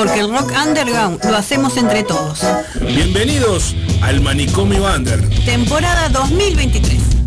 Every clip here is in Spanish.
porque el rock underground lo hacemos entre todos. Bienvenidos al Manicomio Under. Temporada 2023.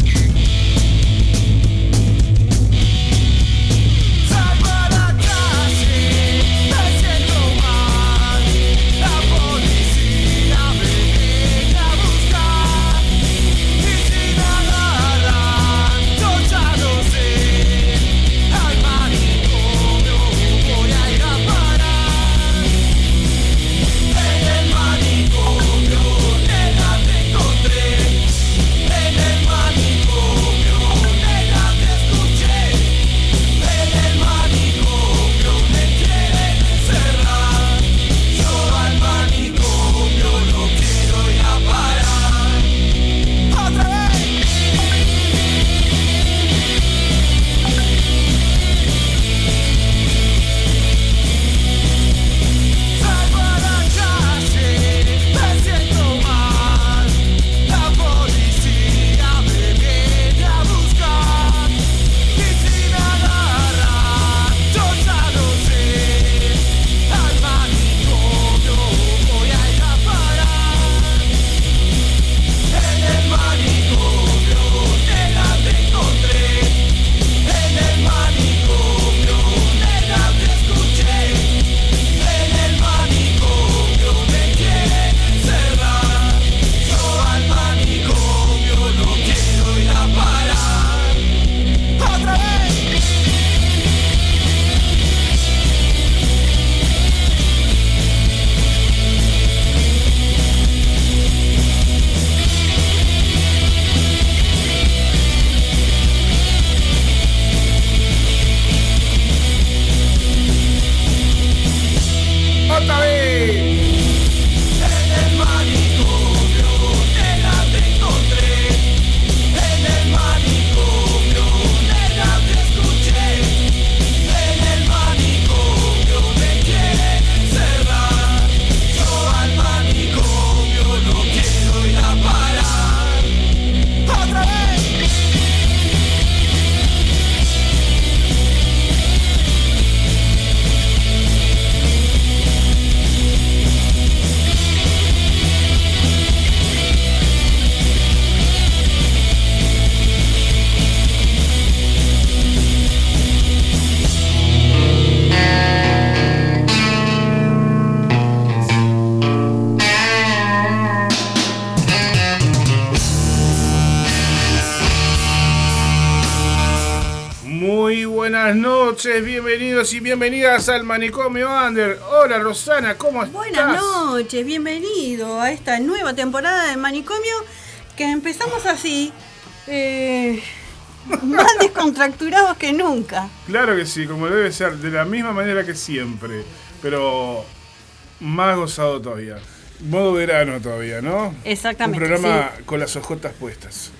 Bienvenidos y bienvenidas al Manicomio Under. Hola Rosana, ¿cómo estás? Buenas noches, bienvenido a esta nueva temporada de Manicomio que empezamos así, eh, más descontracturados que nunca. Claro que sí, como debe ser, de la misma manera que siempre, pero más gozado todavía. Modo verano todavía, ¿no? Exactamente. Un programa con las ojotas puestas.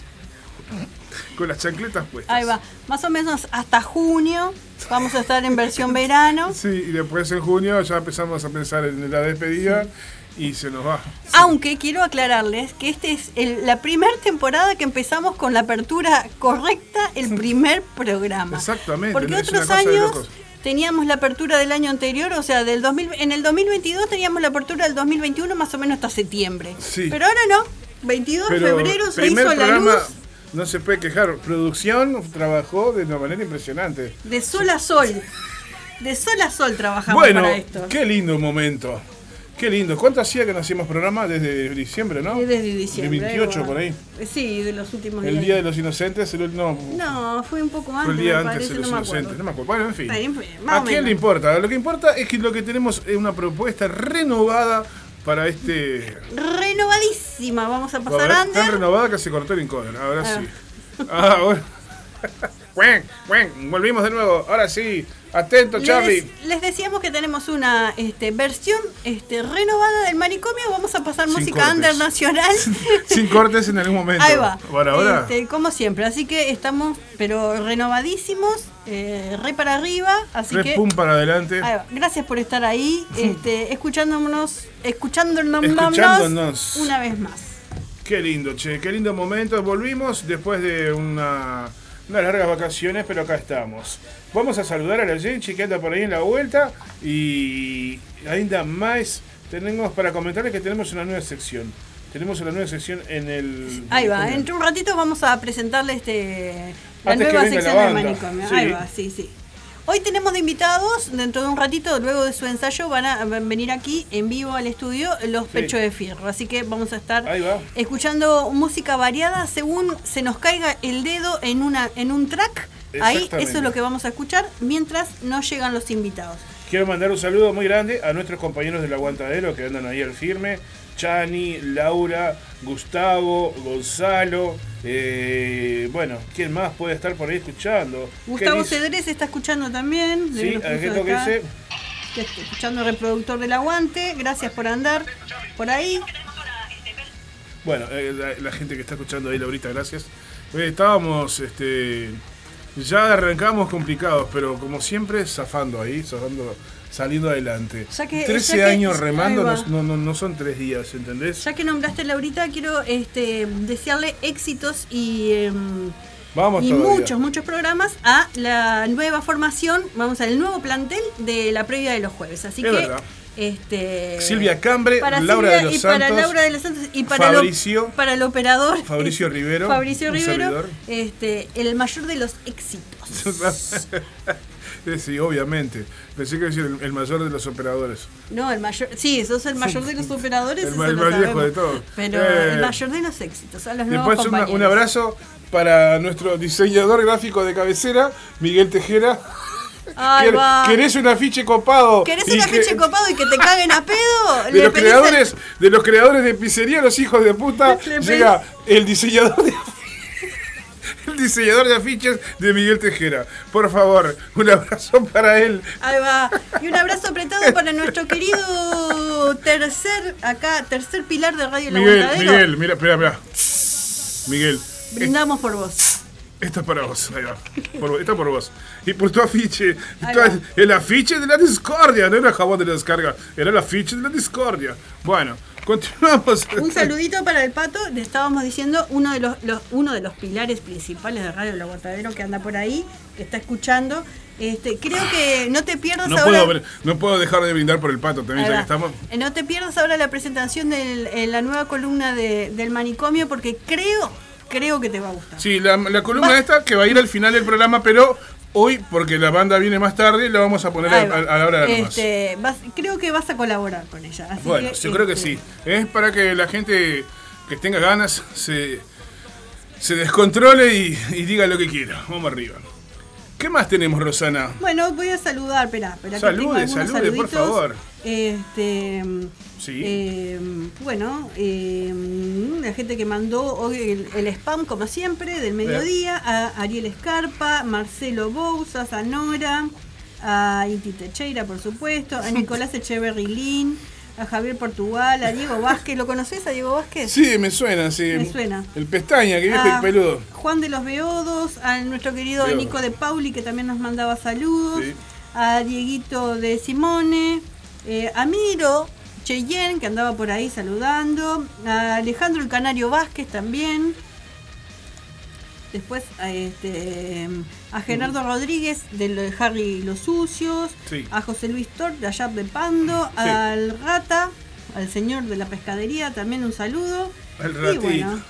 Con las chancletas puestas. Ahí va. Más o menos hasta junio vamos a estar en versión verano. Sí, y después en junio ya empezamos a pensar en la despedida. Y se nos va. Aunque quiero aclararles que esta es la primera temporada que empezamos con la apertura correcta, el primer programa. Exactamente. Porque otros años teníamos la apertura del año anterior, o sea, del 2000, en el 2022 teníamos la apertura del 2021 más o menos hasta septiembre. Sí. Pero ahora no, 22 de febrero se hizo la luz no se puede quejar. Producción trabajó de una manera impresionante. De sol a sol. De sol a sol trabajamos para esto. Bueno, qué lindo momento. Qué lindo. ¿Cuánto hacía que no hacíamos programa? Desde diciembre, ¿no? Desde diciembre. De 28 por ahí. Sí, de los últimos días. El Día de los Inocentes, el, no. No, fue un poco antes. Fue el día antes de los Inocentes, no me acuerdo. Bueno, en fin. ¿A quién le importa? Lo que importa es que lo que tenemos es una propuesta renovada para este. Renovadísima, vamos a pasar a Tan renovada que se cortó el encoder, ahora ah. sí. Ah, bueno. Volvimos de nuevo, ahora sí. Atento, Charlie. Les, decíamos que tenemos una este, versión este, renovada del manicomio. Vamos a pasar música under nacional. Sin cortes en algún momento. Ahí va. ahora. Este, como siempre. Así que estamos, pero renovadísimos, eh, re para arriba. Así que. pum para adelante. Gracias por estar ahí, este, escuchándonos, escuchándonos, escuchándonos una vez más. Qué lindo, che, qué lindo momento. Volvimos después de una unas largas vacaciones, pero acá estamos. Vamos a saludar a la gente que anda por ahí en la vuelta y ainda más tenemos para comentarles que tenemos una nueva sección. Tenemos una nueva sección en el. Ahí va, entre un ratito vamos a presentarle este la nueva sección del manicomio. Ahí va, sí, sí. Hoy tenemos de invitados, dentro de un ratito, luego de su ensayo, van a venir aquí en vivo al estudio los Pechos de Fierro. Así que vamos a estar escuchando música variada según se nos caiga el dedo en, una, en un track. Ahí eso es lo que vamos a escuchar mientras no llegan los invitados. Quiero mandar un saludo muy grande a nuestros compañeros del aguantadero que andan ahí al firme. Chani, Laura, Gustavo, Gonzalo. Eh, bueno, ¿quién más puede estar por ahí escuchando? Gustavo Cedrés está escuchando también. Sí, ¿qué es lo que dice? Escuchando el reproductor del aguante. Gracias por andar por ahí. Bueno, eh, la, gente que está escuchando ahí, Laurita, gracias. Eh, estábamos, este, ya arrancamos complicados, pero como siempre, zafando ahí, zafando saliendo adelante. 13 años remando no, no, no, son tres días, ¿entendés? Ya que nombraste Laurita, quiero este, desearle éxitos y, em, Vamos y muchos, muchos programas a la nueva formación, vamos al nuevo plantel de la previa de los jueves. Así que Este, Silvia Cambre, Laura de los y Santos, para Laura de los Santos y para, Fabricio, para el operador Fabricio Rivero, Fabricio Rivero, este, el mayor de los éxitos. Sí, obviamente. Pensé que decir el, mayor de los operadores. No, el mayor. Sí, sos el mayor de los operadores. el, más viejo de todos. Pero el eh, mayor de los éxitos. A los Después un abrazo para nuestro diseñador gráfico de cabecera, Miguel Tejera. Ay, ¿Querés un afiche copado? ¿Querés un afiche copado y que te caguen a pedo? De los, creadores, de los creadores de pizzería, los hijos de puta, llega el diseñador de el diseñador de afiches de Miguel Tejera. Por favor, un abrazo para él. Ahí va. Y un abrazo apretado para nuestro querido tercer, acá, tercer pilar de Radio Miguel, Miguel, mira, espera, espera. Miguel. Brindamos por vos. Esto es para vos, ahí va. Por, vos. Y por tu afiche. el afiche de la discordia. No era jabón de la descarga, era el afiche de la discordia. Bueno. Continuamos. Un saludito para el pato. Le estábamos diciendo uno de los, uno de los pilares principales de Radio El Aguantadero que anda por ahí, que está escuchando. Este, creo que no te pierdas no ahora. Puedo no puedo dejar de brindar por el pato también, ya que estamos. Eh, no te pierdas ahora la presentación de la nueva columna del manicomio, porque creo, creo que te va a gustar. Sí, la, columna esta que va a ir al final del programa, pero Hoy, porque la banda viene más tarde, la vamos a poner a, la hora de este, Creo que vas a colaborar con ella. bueno, yo creo que este, sí. Es para que la gente que tenga ganas se, se descontrole y, diga lo que quiera. Vamos arriba. ¿Qué más tenemos, Rosana? Bueno, voy a saludar, espera, espera. Salude, salude, por favor. Este, sí. Eh, bueno, eh, la gente que mandó hoy el, spam, como siempre, del mediodía, a Ariel Escarpa, Marcelo Bouzas, a Nora, a Inti Techeira, por supuesto, a Nicolás Echeverry Lin, a Javier Portugal, a Diego Vázquez. ¿Lo conoces a Diego Vázquez? Sí, me suena, sí. Me suena. El pestaña, que viejo y peludo. Juan de los Beodos, a nuestro querido Nico de Pauli, que también nos mandaba saludos. A Dieguito de Simone, eh, a Miro Cheyenne, que andaba por ahí saludando. A Alejandro el Canario Vázquez también. Después a, este, a Gerardo Rodríguez de Harry y los Sucios. A José Luis Tort de allá de Pando. Al Rata, al señor de la pescadería, también un saludo. El ratito.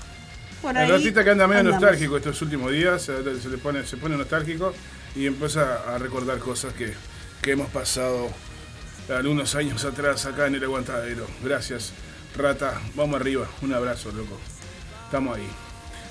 el ratita que anda medio nostálgico estos últimos días, se, le pone, se pone nostálgico y empieza a recordar cosas que, que hemos pasado algunos años atrás acá en el aguantadero. Gracias, Rata. Vamos arriba. Un abrazo, loco. Estamos ahí.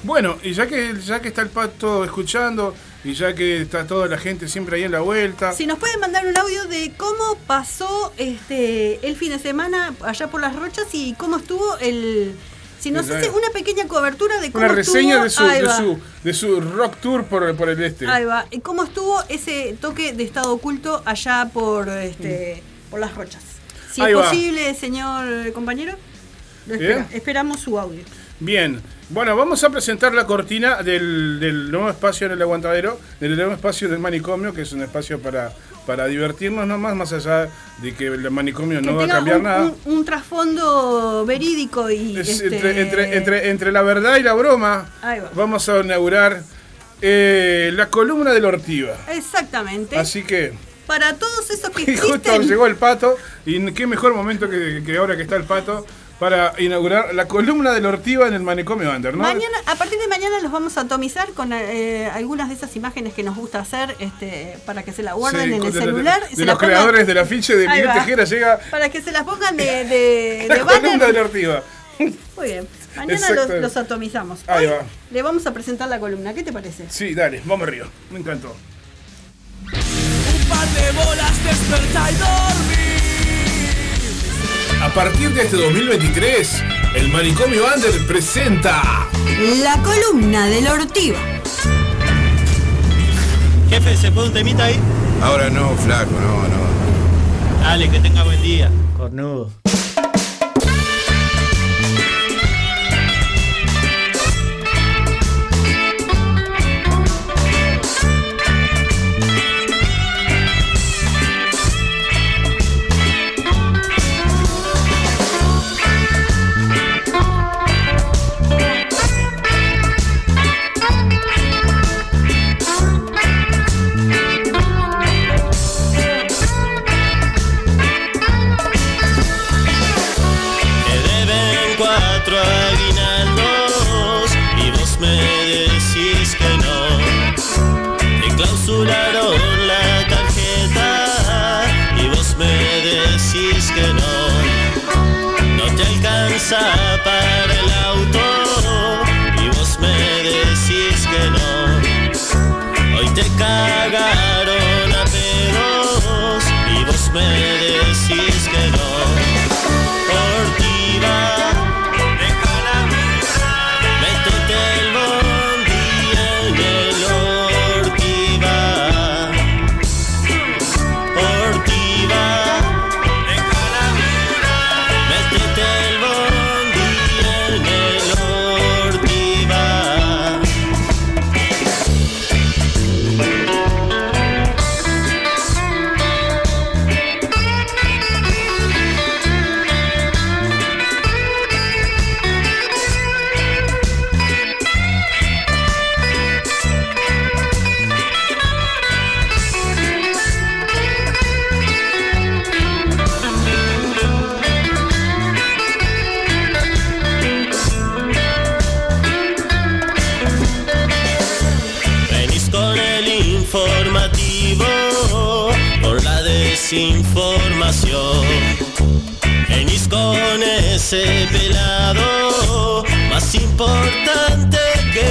Bueno, y ya que, ya que está el pato escuchando y ya que está toda la gente siempre ahí en la vuelta. Si nos pueden mandar un audio de cómo pasó este el fin de semana allá por las rochas y cómo estuvo el. Si nos hace una pequeña cobertura de cómo Una reseña de, su, de, su, de, su, rock tour por, por, el este. Ahí va. ¿Y cómo estuvo ese toque de estado oculto allá por este. Por las rochas. Si es posible, señor compañero, esperamos su audio. Bien, bueno, vamos a presentar la cortina del, nuevo espacio en el aguantadero, del nuevo espacio del manicomio, que es un espacio para, para divertirnos nomás, más allá de que el manicomio no va a cambiar nada. Un, trasfondo verídico y... Este, entre, entre, entre, la verdad y la broma, vamos a inaugurar eh, la columna del Ortiva. Exactamente. Así que para todos esos que existen. Y justo llegó el pato, y qué mejor momento que, que, ahora que está el pato para inaugurar la columna del Ortiva en el manicomio Under, ¿no? Mañana, a partir de mañana los vamos a atomizar con eh, algunas de esas imágenes que nos gusta hacer este, para que se la guarden en el celular. De, los creadores del afiche de Miguel Tejera llega. Para que se las pongan de, de, la columna del Ortiva. Muy bien. Mañana los, atomizamos. Ahí va. Le vamos a presentar la columna. ¿Qué te parece? Sí, dale, vamos arriba. Me encantó. Un par de bolas desperta y dormir. A partir de este 2023, el Manicomio Under presenta La columna del Ortiva. Jefe, ¿se puede un temita ahí? Ahora no, flaco, no, no. Dale, que tenga buen día. Cornudo. Para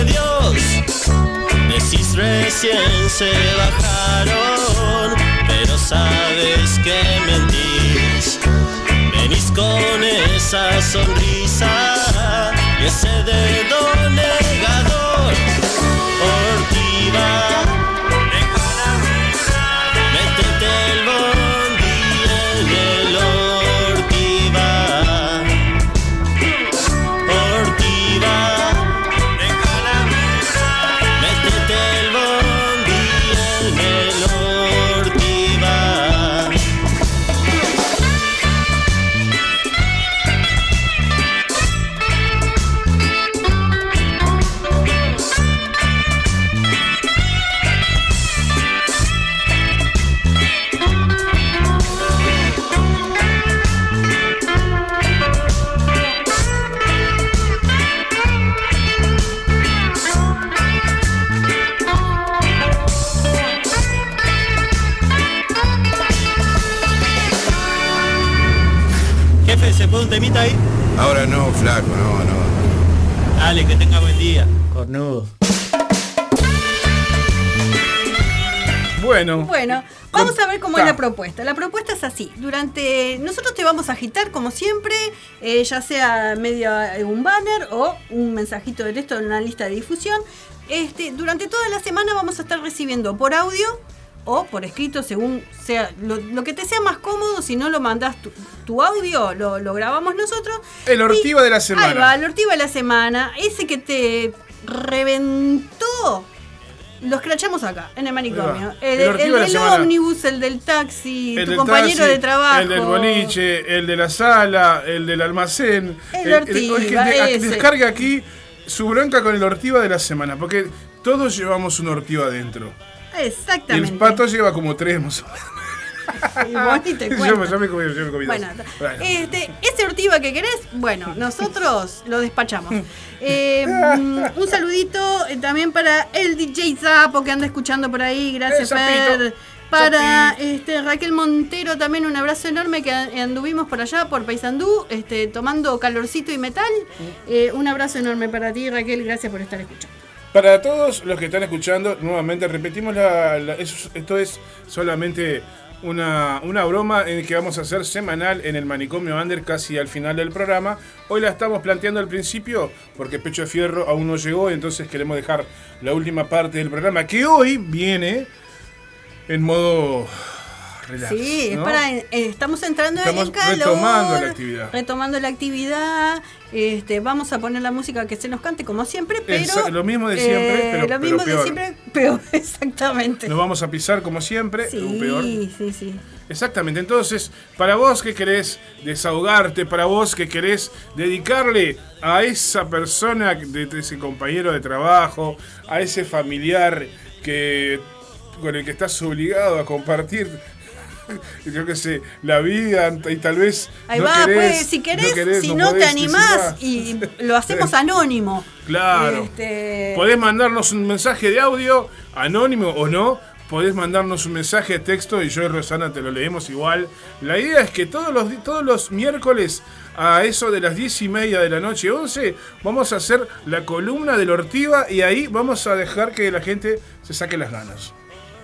Dios. Decís recién se bajaron, pero sabes que mentís. Venís con esa sonrisa y ese dedo negador. Ortiva Bueno. Bueno, vamos a ver cómo es la propuesta. La propuesta es así. Durante. Nosotros te vamos a agitar como siempre, eh, ya sea medio eh, un banner o un mensajito de texto en una lista de difusión. Este, durante toda la semana vamos a estar recibiendo por audio o por escrito, según sea lo, que te sea más cómodo. Si no lo mandas tu, audio, lo, grabamos nosotros. El ortiva de la semana. Ahí va, el ortiva de la semana. Ese que te reventó. Lo escrachamos acá, en el manicomio. El, del ómnibus, el del taxi, tu compañero de trabajo. El del boliche, el de la sala, el del almacén. El, ortiva, Descarga aquí su bronca con el ortiva de la semana. Porque todos llevamos una ortiva adentro. Exactamente. El pato lleva como tres más o menos. Y vos te yo, me comí, yo me comí bueno, Este, ese ortiva que querés, bueno, nosotros lo despachamos. Eh, mm, un saludito eh, también para el DJ Zapo que anda escuchando por ahí. Gracias, Fer. Para este, Raquel Montero también un abrazo enorme que anduvimos por allá, por Paysandú, este, tomando calorcito y metal. Eh, un abrazo enorme para ti, Raquel. Gracias por estar escuchando. Para todos los que están escuchando, nuevamente repetimos, la, esto es solamente una, una, broma en que vamos a hacer semanal en el manicomio Under casi al final del programa. Hoy la estamos planteando al principio porque Pecho de Fierro aún no llegó, entonces queremos dejar la última parte del programa que hoy viene en modo sí, es para, eh, estamos entrando en calor. Retomando la actividad. Retomando la actividad. Este, vamos a poner la música que se nos cante como siempre, pero. lo mismo de siempre, eh, pero, lo mismo de siempre, peor, exactamente. Nos vamos a pisar como siempre, sí, peor. Sí, sí. Exactamente. Entonces, para vos que querés desahogarte, para vos que querés dedicarle a esa persona, de ese compañero de trabajo, a ese familiar que con el que estás obligado a compartir yo qué sé, la vida y tal vez. Ahí va, pues, si querés, si no, te animás y lo hacemos anónimo. Claro. Este... Podés mandarnos un mensaje de audio, anónimo o no. Podés mandarnos un mensaje de texto y yo y Rosana te lo leemos igual. La idea es que todos los, todos los miércoles a eso de las 10 y media de la noche, 11, vamos a hacer la columna del Ortiva y ahí vamos a dejar que la gente se saque las ganas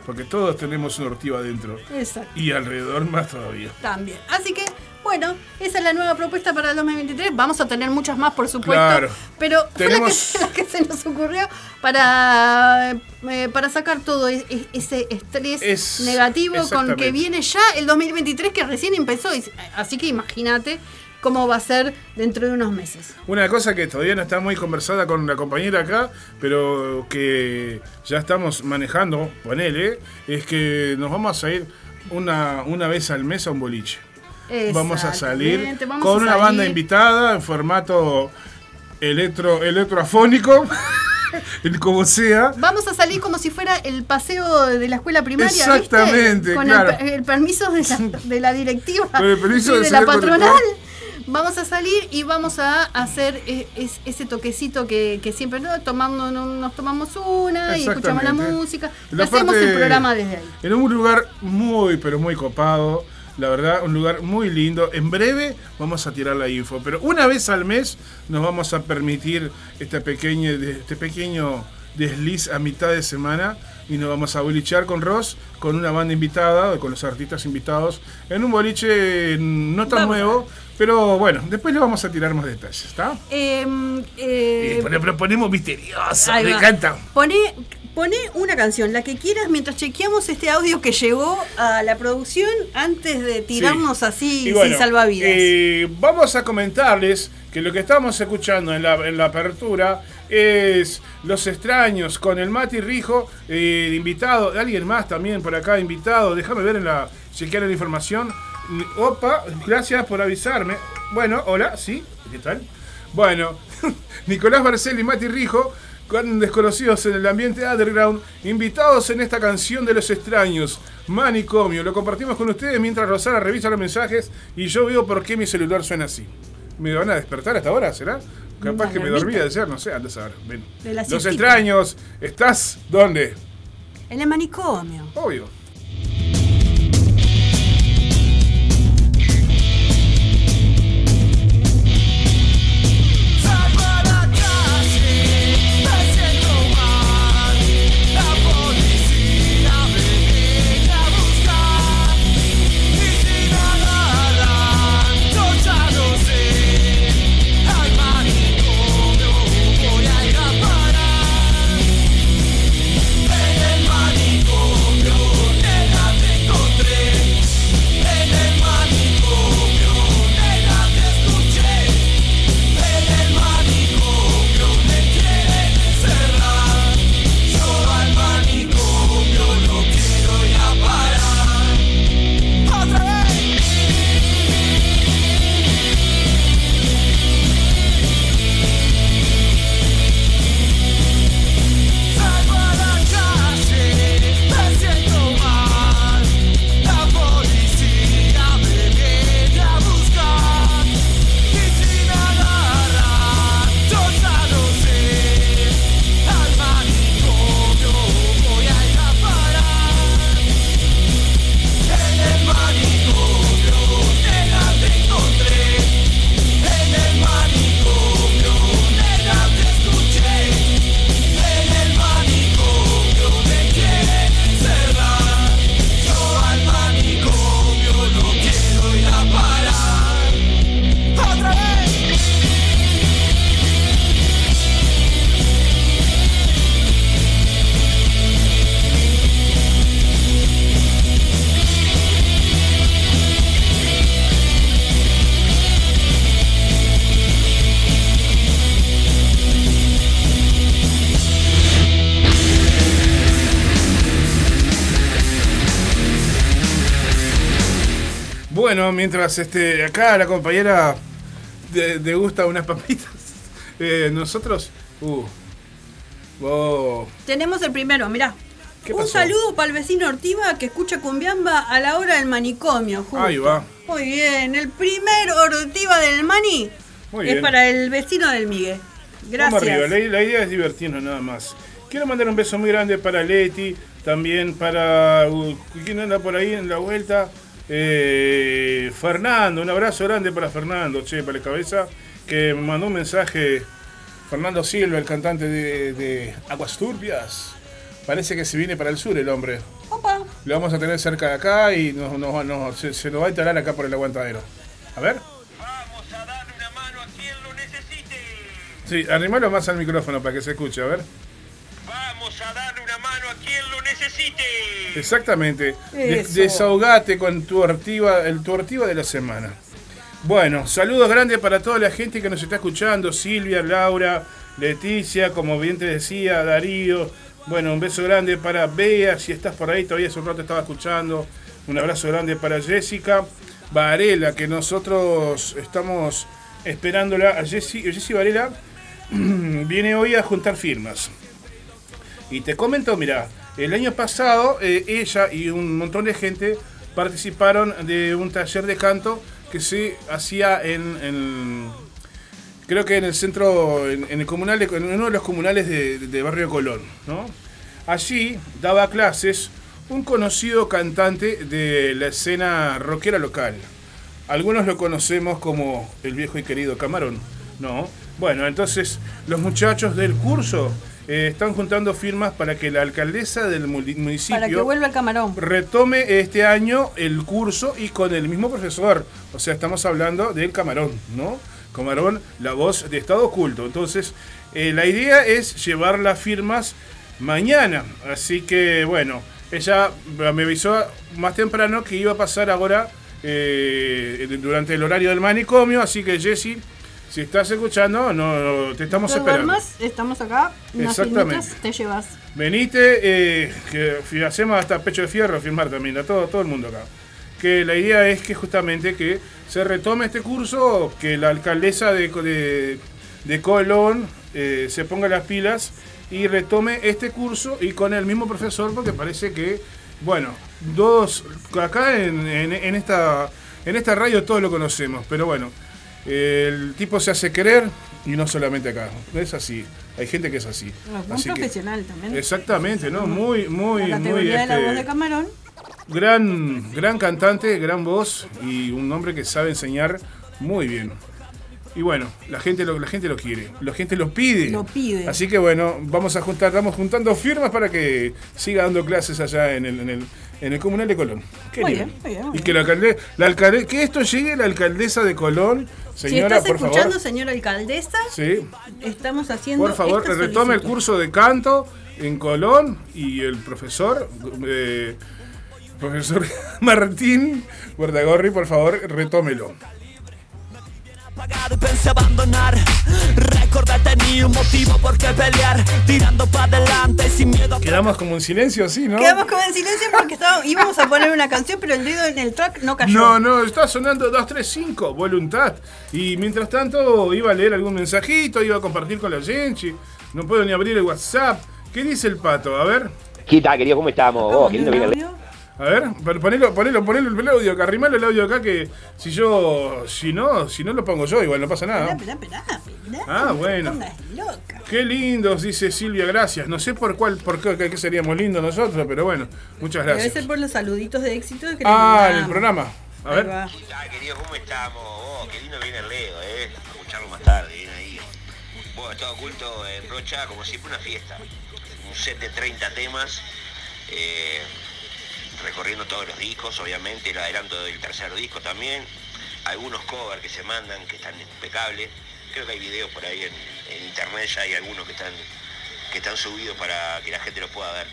porque todos tenemos una ortiva adentro. Exacto. Y alrededor más todavía. También. Así que, bueno, esa es la nueva propuesta para el 2023. Vamos a tener muchas más, por supuesto. Claro. Pero fue la que, se nos ocurrió para, eh, para sacar todo e, e, ese estrés negativo con que viene ya el 2023 que recién empezó. Así que imagínate cómo va a ser dentro de unos meses. Una cosa que todavía no está muy conversada con la compañera acá, pero que ya estamos manejando, ponele, es que nos vamos a ir una, una vez al mes a un boliche. Vamos a salir con una banda invitada en formato electro, electroafónico. como sea. Vamos a salir como si fuera el paseo de la escuela primaria. Exactamente, Con el, permiso de la, de la directiva. Con el permiso de, la patronal vamos a salir y vamos a hacer e, ese toquecito que, siempre ¿no? Tomando, nos tomamos una y escuchamos la música. hacemos el programa desde ahí. En un lugar muy, pero muy copado. La verdad, un lugar muy lindo. En breve vamos a tirar la info, pero una vez al mes nos vamos a permitir este pequeño, este pequeño desliz a mitad de semana y nos vamos a bolichear con Ross, con una banda invitada, con los artistas invitados, en un boliche no tan nuevo, pero bueno, después le vamos a tirar más detalles, ¿está? Em, eh, pero ponemos misterioso, me encanta. Pone, pone una canción, la que quieras, mientras chequeamos este audio que llegó a la producción antes de tirarnos así sin salvavidas. Eh, vamos a comentarles que lo que estamos escuchando en la, en la apertura es Los Extraños con el Mati Rijo, eh, invitado, alguien más también por acá invitado, déjame ver en la, chequear la información. Opa, gracias por avisarme. Bueno, hola, sí, ¿qué tal? Bueno, Nicolás Barcel y Mati Rijo, con desconocidos en el ambiente underground, invitados en esta canción de los extraños, Manicomio. Lo compartimos con ustedes mientras Rosana revisa los mensajes y yo veo por qué mi celular suena así. ¿Me van a despertar hasta ahora, será? Capaz que me dormía de ser, no sé, antes a ver. Ven. Los extraños, ¿estás dónde? En el manicomio. Obvio. Mientras este acá la compañera de, gusta unas papitas, eh, nosotros... Uh, Tenemos el primero, mirá. Un saludo para el vecino Ortiva que escucha Cumbiamba a la hora del manicomio. Ahí va. Muy bien, el primer Ortiva del Mani es para el vecino del Miguel. Gracias. arriba, la, idea es divertirnos nada más. Quiero mandar un beso muy grande para Leti, también para... Uh, ¿Quién anda por ahí en la vuelta? Eh, Fernando, un abrazo grande para Fernando, che, para la cabeza, que me mandó un mensaje. Fernando Silva, el cantante de, Aguas Turbias. Parece que se viene para el sur el hombre. Opa. Lo vamos a tener cerca de acá y se, nos va a instalar acá por el aguantadero. A ver. Vamos a darle una mano a quien lo necesite. Sí, arrimalo más al micrófono para que se escuche, a ver. Vamos a darle una mano a quien lo necesite. Exactamente. desahogate con tu ortiva, el tu ortiva de la semana. Bueno, saludos grandes para toda la gente que nos está escuchando, Silvia, Laura, Leticia, como bien te decía, Darío. Bueno, un beso grande para Bea, si estás por ahí, todavía hace un rato estaba escuchando. Un abrazo grande para Jessica. Varela, que nosotros estamos esperándola. A Jessie Varela viene hoy a juntar firmas. Y te comento, mira, el año pasado eh, ella y un montón de gente participaron de un taller de canto que se hacía en, creo que en el centro, en, el comunal, en uno de los comunales de, Barrio Colón, ¿no? Allí daba clases un conocido cantante de la escena rockera local. Algunos lo conocemos como el viejo y querido Camarón, ¿no? Bueno, entonces los muchachos del curso eh, están juntando firmas para que la alcaldesa del municipio para que vuelva el camarón retome este año el curso y con el mismo profesor. O sea, estamos hablando del camarón, ¿no? Camarón, la voz de Estado Oculto. Entonces, eh, la idea es llevar las firmas mañana. Así que, bueno, ella me avisó más temprano que iba a pasar ahora eh, durante el horario del manicomio. Así que, Jessy si estás escuchando, no, te estamos esperando. estamos acá, Exactamente. te llevas. Venite, eh, que hacemos hasta pecho de fierro firmar también, a todo, todo el mundo acá. Que la idea es que justamente que se retome este curso, que la alcaldesa de, de, Colón eh, se ponga las pilas y retome este curso y con el mismo profesor, porque parece que, bueno, dos, acá en, en esta, en esta radio todos lo conocemos, pero bueno el tipo se hace querer y no solamente acá. Es así. Hay gente que es así. Un profesional también. Exactamente, ¿no? Muy, muy, la muy. de la este, voz de Camarón. Gran, gran cantante, gran voz y un hombre que sabe enseñar muy bien. Y bueno, la gente lo, la gente lo quiere, la gente lo pide. Lo pide. Así que bueno, vamos a juntar, estamos juntando firmas para que siga dando clases allá en el, en el, en el Comunal de Colón. Qué muy bien, muy bien, y que la la alcalde, que esto llegue a la alcaldesa de Colón. Señora, si estás escuchando, señora alcaldesa, sí. estamos haciendo. Por favor, retome el curso de canto en Colón y el profesor. Eh, profesor Martín Guardagorri, por favor, retómelo y pensé abandonar. un motivo por qué pelear, tirando para adelante sin miedo. Quedamos como en silencio así, ¿no? Quedamos como en silencio porque íbamos a poner una canción, pero el dedo en el track no cayó. No, no, está sonando 235, voluntad. Y mientras tanto iba a leer algún mensajito, iba a compartir con la gente. No puedo ni abrir el WhatsApp. ¿Qué dice el pato? A ver. ¿Qué tal, querido? ¿Cómo estamos? Oh, qué lindo a ver, ponelo, ponelo, ponelo el audio acá, arrimalo el audio acá que si yo, si no, si no lo pongo yo, igual no pasa nada. ah, bueno. Qué lindos, dice Silvia, gracias. No sé por cuál, por qué, seríamos lindos nosotros, pero bueno, muchas gracias. Debe ser por los saluditos de éxito que Ah, el programa. A ver. ¿Qué tal, querido? ¿Cómo estamos? Oh, qué lindo viene el Leo, eh. Escucharlo más tarde, viene ahí. Bueno, todo oculto en Rocha, como siempre, una fiesta. Un set de 30 temas. Eh, recorriendo todos los discos, obviamente el adelanto del tercer disco también, algunos covers que se mandan que están impecables, creo que hay videos por ahí en, internet, ya hay algunos que están, que están subidos para que la gente los pueda ver.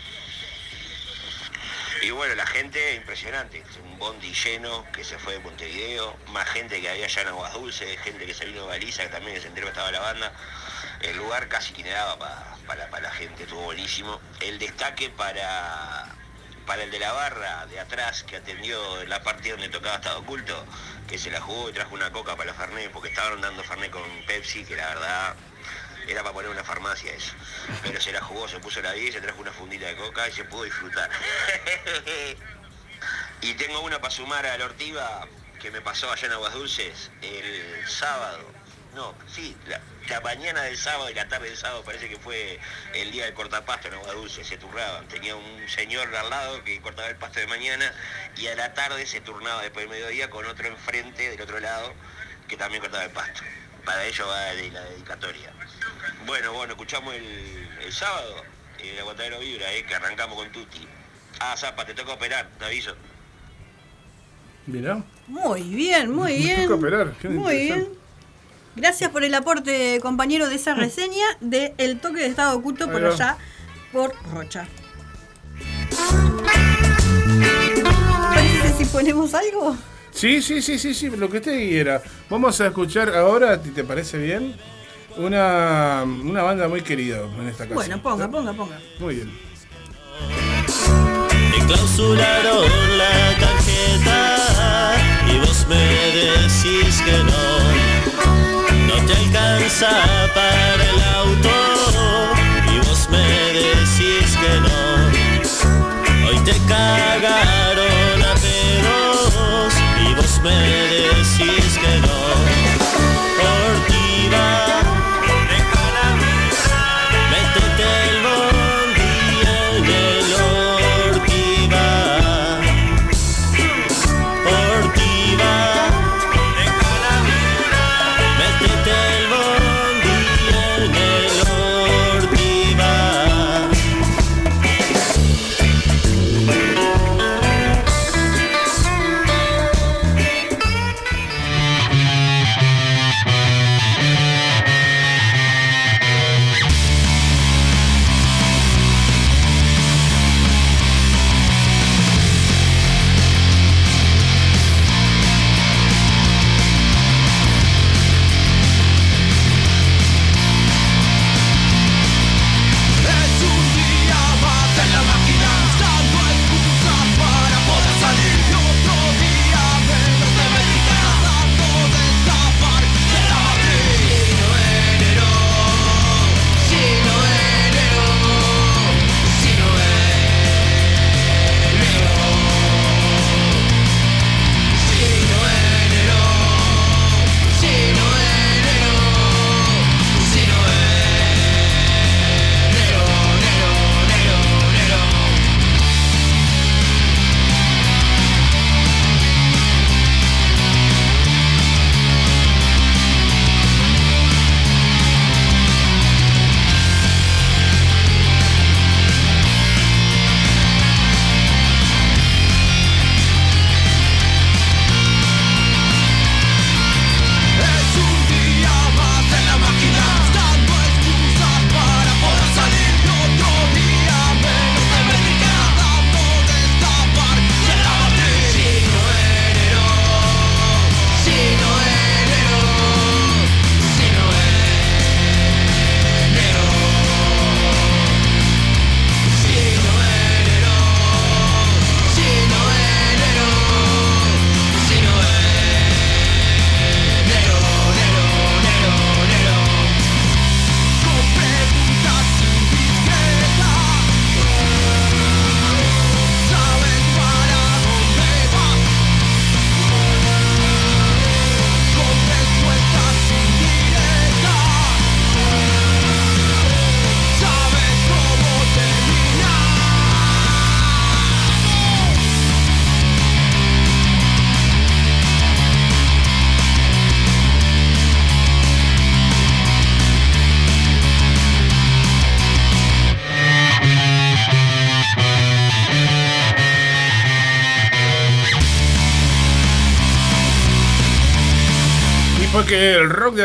Y bueno, la gente impresionante, un bondi lleno que se fue de Montevideo, más gente que había allá en Aguas Dulces, gente que vino de Baliza, que también se enteró que estaba la banda. El lugar casi que para, para, para la gente, estuvo buenísimo. El destaque para para el de la barra de atrás que atendió la parte donde tocaba Estado Oculto, que se la jugó y trajo una coca para la Fernet, porque estaban dando Fernet con Pepsi, que la verdad era para poner una farmacia eso. Pero se la jugó, se puso la 10, se trajo una fundita de coca y se pudo disfrutar. y tengo una para sumar a la ortiva que me pasó allá en Aguas Dulces el sábado. No, sí, la, mañana del sábado y la tarde del sábado parece que fue el día del cortapasto en Agua Dulce, se turnaban. Tenía un señor al lado que cortaba el pasto de mañana y a la tarde se turnaba después del mediodía con otro enfrente del otro lado que también cortaba el pasto. Para ello va la dedicatoria. Bueno, bueno, escuchamos el, sábado, el aguantadero vibra, eh, que arrancamos con Tuti. Ah, Zapa, te toca operar, te aviso. Mira. Muy bien, muy bien. Me toca operar, Muy bien. Gracias por el aporte, compañero, de esa reseña de El toque de estado oculto por allá, por Rocha. ¿Parece si ponemos algo? Sí, sí, sí, sí, sí, lo que te quiera. Vamos a escuchar ahora, ¿te parece bien? Una, una banda muy querida en esta casa. Bueno, ponga, ponga, ponga. Muy bien. Me clausuraron la tarjeta y vos me decís que no. Te alcanza para el auto y vos me decís que no. Hoy te cagaron a pedos y vos me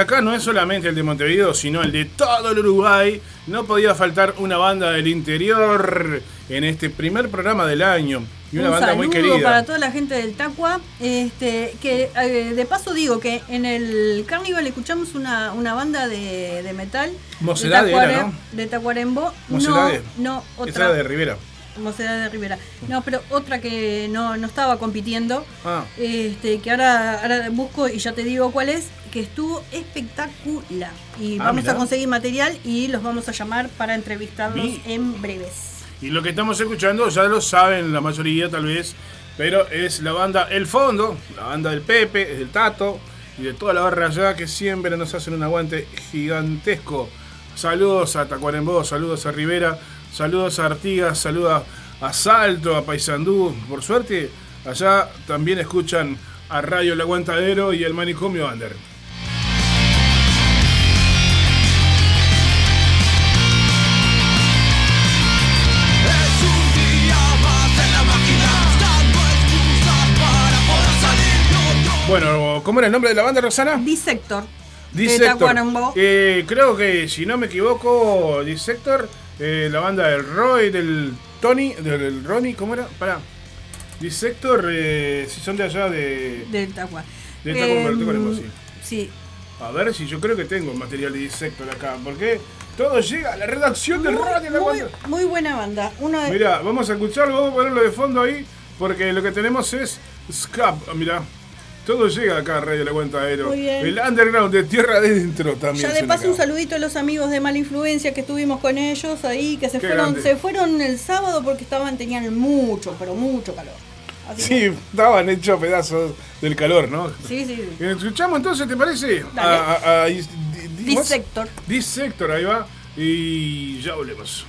de acá no es solamente el de Montevideo, sino el de todo el Uruguay. No podía faltar una banda del interior en este primer programa del año. Y una banda muy querida. para toda la gente del Tacua. Este, que eh, de paso digo que en el Carnival escuchamos una, una banda de, metal. De, era, ¿no? de Tacuarembó. No, no, otra. Era de Rivera. Mocedad de Rivera. No, pero otra que no, estaba compitiendo, ah. este, que ahora, ahora busco y ya te digo cuál es, que estuvo espectacular. Y ah, vamos a conseguir material y los vamos a llamar para entrevistarlos en breves. Y lo que estamos escuchando ya lo saben la mayoría tal vez, pero es la banda El Fondo, la banda del Pepe, del Tato y de toda la barra allá que siempre nos hacen un aguante gigantesco. Saludos a Tacuarembó, saludos a Rivera, saludos a Artigas, saludos a Salto, a Paysandú. Por suerte, allá también escuchan a Radio El Aguantadero y el Manicomio Ander. Bueno, ¿cómo era el nombre de la banda, Rosana? Dissector. Dissector. Eh, creo que, si no me equivoco, Dissector, eh, la banda del Roy, del Tony, del Ronnie, ¿cómo era? Pará. Dissector, eh, si son de allá de. Del Tacua. Del Tacua, em, sí. Sí. A ver si yo creo que tengo material de Dissector acá, porque todo llega a la redacción del radio. Muy, muy buena banda. Uno Mira, vamos a escucharlo, vamos a ponerlo de fondo ahí, porque lo que tenemos es Scap. Mira. Todo llega acá a Radio La Cuenta Aero. El underground de tierra adentro también. Ya le paso un saludito a los amigos de Mala Influencia que estuvimos con ellos ahí, que se fueron, se fueron el sábado porque estaban, tenían mucho, pero mucho calor. sí, estaban hechos pedazos del calor, ¿no? Sí, sí. Escuchamos entonces, ¿te parece? A, a, Dissector. Dissector, ahí va. Y ya volvemos.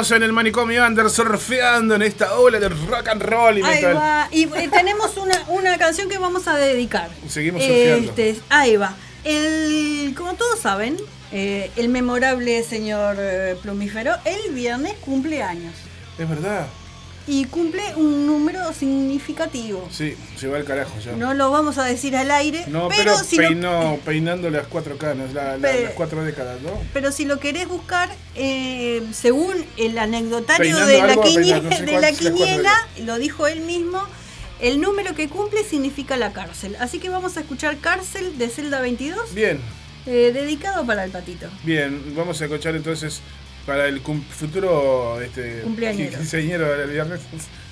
Seguimos en el manicomio under surfeando en esta ola de rock and roll y metal. Ahí va. Y eh, tenemos una, una, canción que vamos a dedicar. Seguimos surfeando. Este, ahí va. El, como todos saben, eh, el memorable señor eh, Plumífero el viernes cumple años. Es verdad y cumple un número significativo. Sí, se va al carajo ya. No lo vamos a decir al aire. No, pero, peinando las cuatro canas, las cuatro décadas, ¿no? Pero si lo querés buscar, eh, según el anecdotario de la, de la quiniela, lo dijo él mismo, el número que cumple significa la cárcel. Así que vamos a escuchar Cárcel de Celda 22. Bien. Eh, dedicado para el patito. Bien, vamos a escuchar entonces para el futuro este, cumpleañero. Quinceañero del viernes.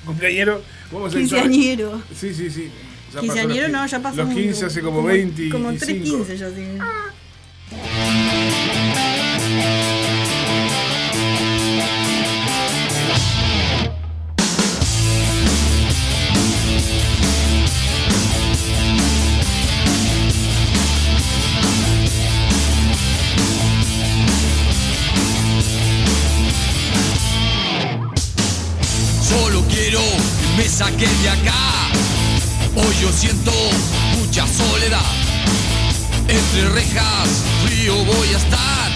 Cumpleañero. Vamos a Quinceañero. Sí, sí, sí. Quinceañero no, ya pasó. Los 15 hace como, 20. Como 3 15 ya sí. Saqué de acá. Hoy yo siento mucha soledad. Entre rejas, frío voy a estar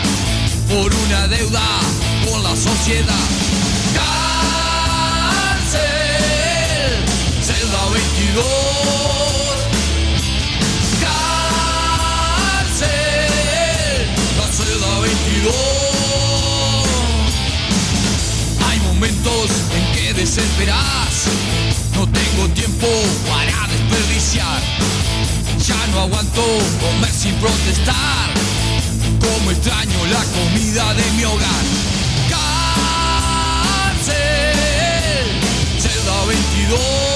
por una deuda con la sociedad. Cárcel, celda 22. Cárcel, celda 22. Hay momentos en que desesperas no tengo tiempo para desperdiciar. Ya no aguanto comer sin protestar. Como extraño la comida de mi hogar. Cárcel, celda 22.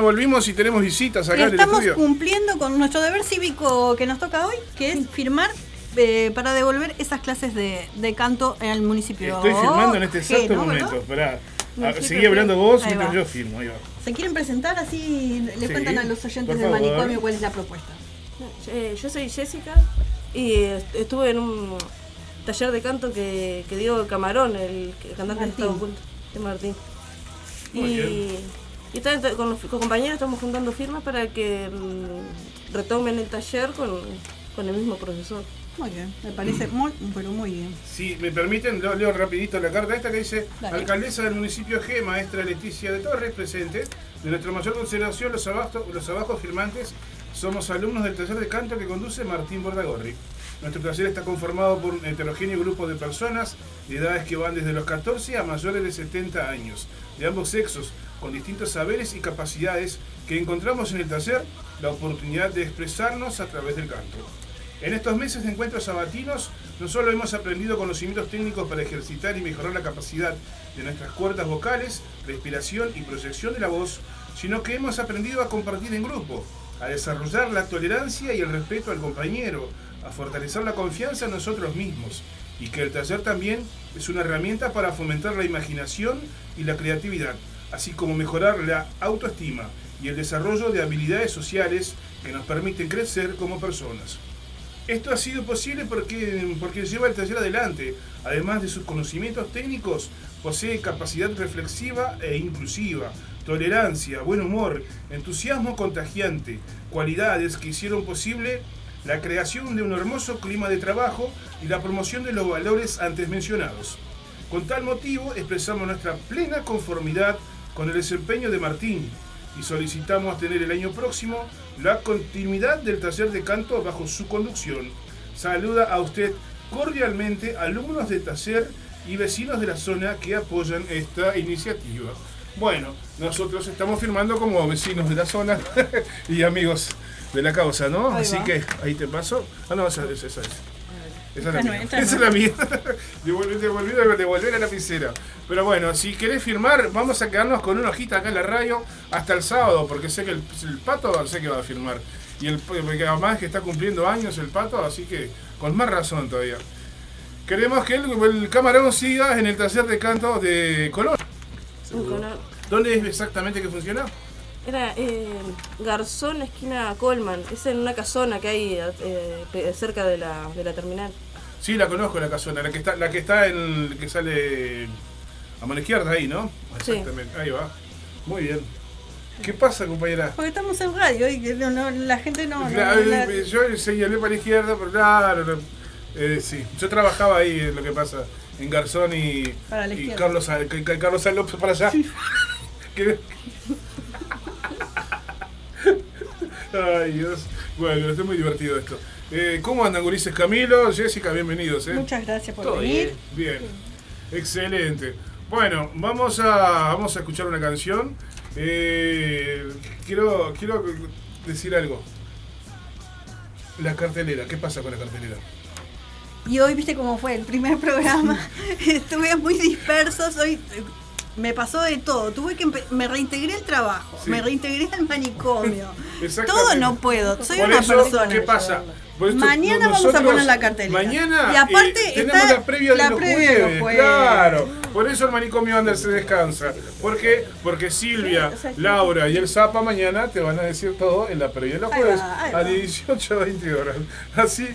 Volvimos, y tenemos visitas acá en el Estamos cumpliendo con nuestro deber cívico que nos toca hoy, que es firmar eh, para devolver esas clases de, canto en el municipio. Estoy firmando en este exacto momento. Esperá. Ah, seguí hablando vos mientras yo firmo. ¿Se quieren presentar? Así le cuentan a los oyentes del manicomio cuál es la propuesta. Eh, yo soy Jessica y estuve en un taller de canto que, que dio Camarón, el, cantante de Estado Oculto, de Martín. y y con los compañeros estamos juntando firmas para que mm, retomen el taller con, el mismo profesor. Muy bien, me parece muy, pero muy bien. Si me permiten, leo, rapidito la carta esta que dice, alcaldesa del municipio G, maestra Leticia de Torres, presente, de nuestra mayor consideración, los, abastos, los abajos firmantes, somos alumnos del taller de canto que conduce Martín Bordagorri. Nuestro taller está conformado por un heterogéneo grupo de personas de edades que van desde los 14 a mayores de 70 años, de ambos sexos, con distintos saberes y capacidades que encontramos en el taller la oportunidad de expresarnos a través del canto. En estos meses de encuentros sabatinos, no solo hemos aprendido conocimientos técnicos para ejercitar y mejorar la capacidad de nuestras cuerdas vocales, respiración y proyección de la voz, sino que hemos aprendido a compartir en grupo, a desarrollar la tolerancia y el respeto al compañero, a fortalecer la confianza en nosotros mismos, y que el taller también es una herramienta para fomentar la imaginación y la creatividad, así como mejorar la autoestima y el desarrollo de habilidades sociales que nos permiten crecer como personas. Esto ha sido posible porque, porque lleva el taller adelante. Además de sus conocimientos técnicos, posee capacidad reflexiva e inclusiva, tolerancia, buen humor, entusiasmo contagiante, cualidades que hicieron posible la creación de un hermoso clima de trabajo y la promoción de los valores antes mencionados. Con tal motivo expresamos nuestra plena conformidad con el desempeño de Martín y solicitamos tener el año próximo la continuidad del taller de canto bajo su conducción. Saluda a usted cordialmente alumnos de taller y vecinos de la zona que apoyan esta iniciativa. Bueno, nosotros estamos firmando como vecinos de la zona y amigos de la causa, ¿no? Así que ahí te paso. Ah, no, esa, es. Esa es la mía. Esa es la mía. devolver, la lapicera. Pero bueno, si querés firmar, vamos a quedarnos con una hojita acá en la radio hasta el sábado, porque sé que el, pato sé que va a firmar. Y el porque además que está cumpliendo años el pato, así que con más razón todavía. Queremos que el, camarón siga en el taller de canto de Colón. ¿Dónde es exactamente que funciona? Era eh, Garzón, esquina Colman. Es en una casona que hay eh, cerca de la, de la terminal. Sí, la conozco la casona, la que está, la que está en que sale a mano izquierda ahí, ¿no? Exactamente, ahí va. Muy bien. ¿Qué pasa, compañera? Porque estamos en radio y la gente no. Yo señalé para la izquierda, pero claro, eh, sí. Yo trabajaba ahí, en lo que pasa, en Garzón y, y Carlos, Carlos López para allá. Ay, Dios. Bueno, está muy divertido esto. Eh, ¿Cómo andan, Gurises Camilo? Jessica, bienvenidos. ¿eh? Muchas gracias por venir. Bien. excelente. Bueno, vamos a, vamos a escuchar una canción. Eh, quiero, quiero decir algo. La cartelera, ¿qué pasa con la cartelera? Y hoy viste cómo fue el primer programa. Estuve muy dispersos. Hoy me pasó de todo. Tuve que me reintegré al trabajo, me reintegré al manicomio. todo no puedo. Soy una persona. ¿Qué pasa? Mañana vamos a poner la cartelera. Mañana y aparte eh, tenemos la previa, de, los jueves, Claro. Por eso el manicomio Ander se descansa. ¿Por qué? Porque Silvia, Laura y el Zapa mañana te van a decir todo en la previa de los jueves a 18 20 horas. Así,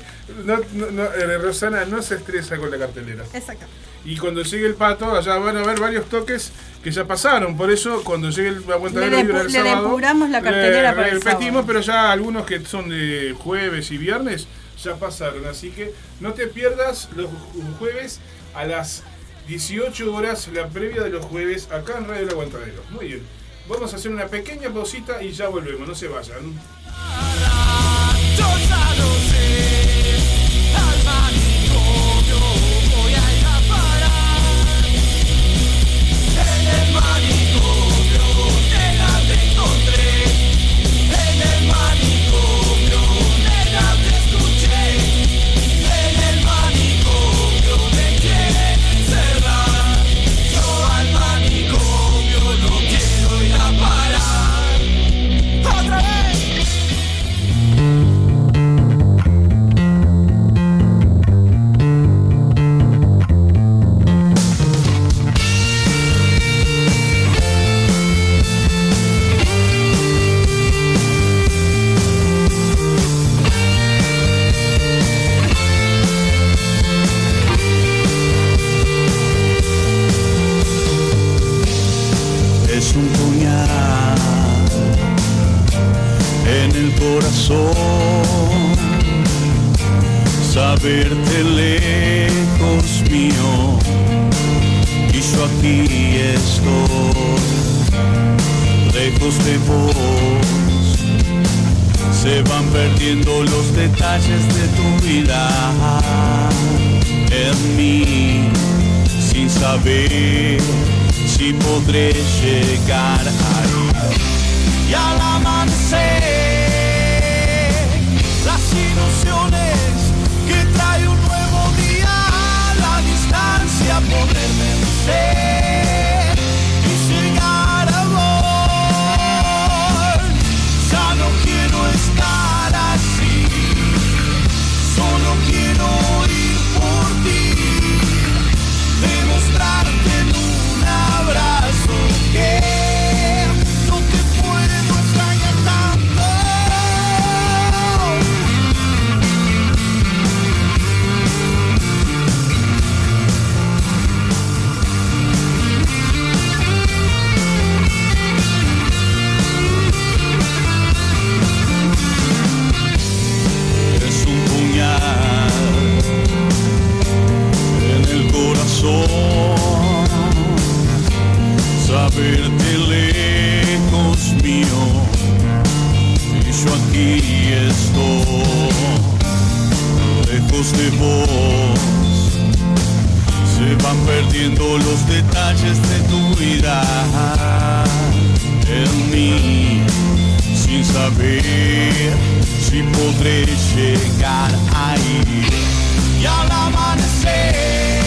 no, no, eh, Rosana no se estresa con la cartelera. Exacto. Y cuando llegue el pato, allá van a haber varios toques que ya pasaron. Por eso, cuando llegue la cuenta de libre del sábado. Le depuramos la cartelera para repetimos, pero ya algunos que son de jueves y viernes ya pasaron. Así que no te pierdas los jueves a las 18 horas, la previa de los jueves, acá en Radio El Aguantadero. Muy bien. Vamos a hacer una pequeña pausita y ya volvemos. No se vayan. Lejos de vos se van perdiendo los detalles de tu vida en mí sin saber si podré llegar ahí. Y al amanecer, las ilusiones que trae un nuevo día, la distancia poder vencer verte lejos mío. Y yo aquí estoy. Lejos de vos. Se van perdiendo los detalles de tu vida. En mí sin saber si podré llegar ahí. Y al amanecer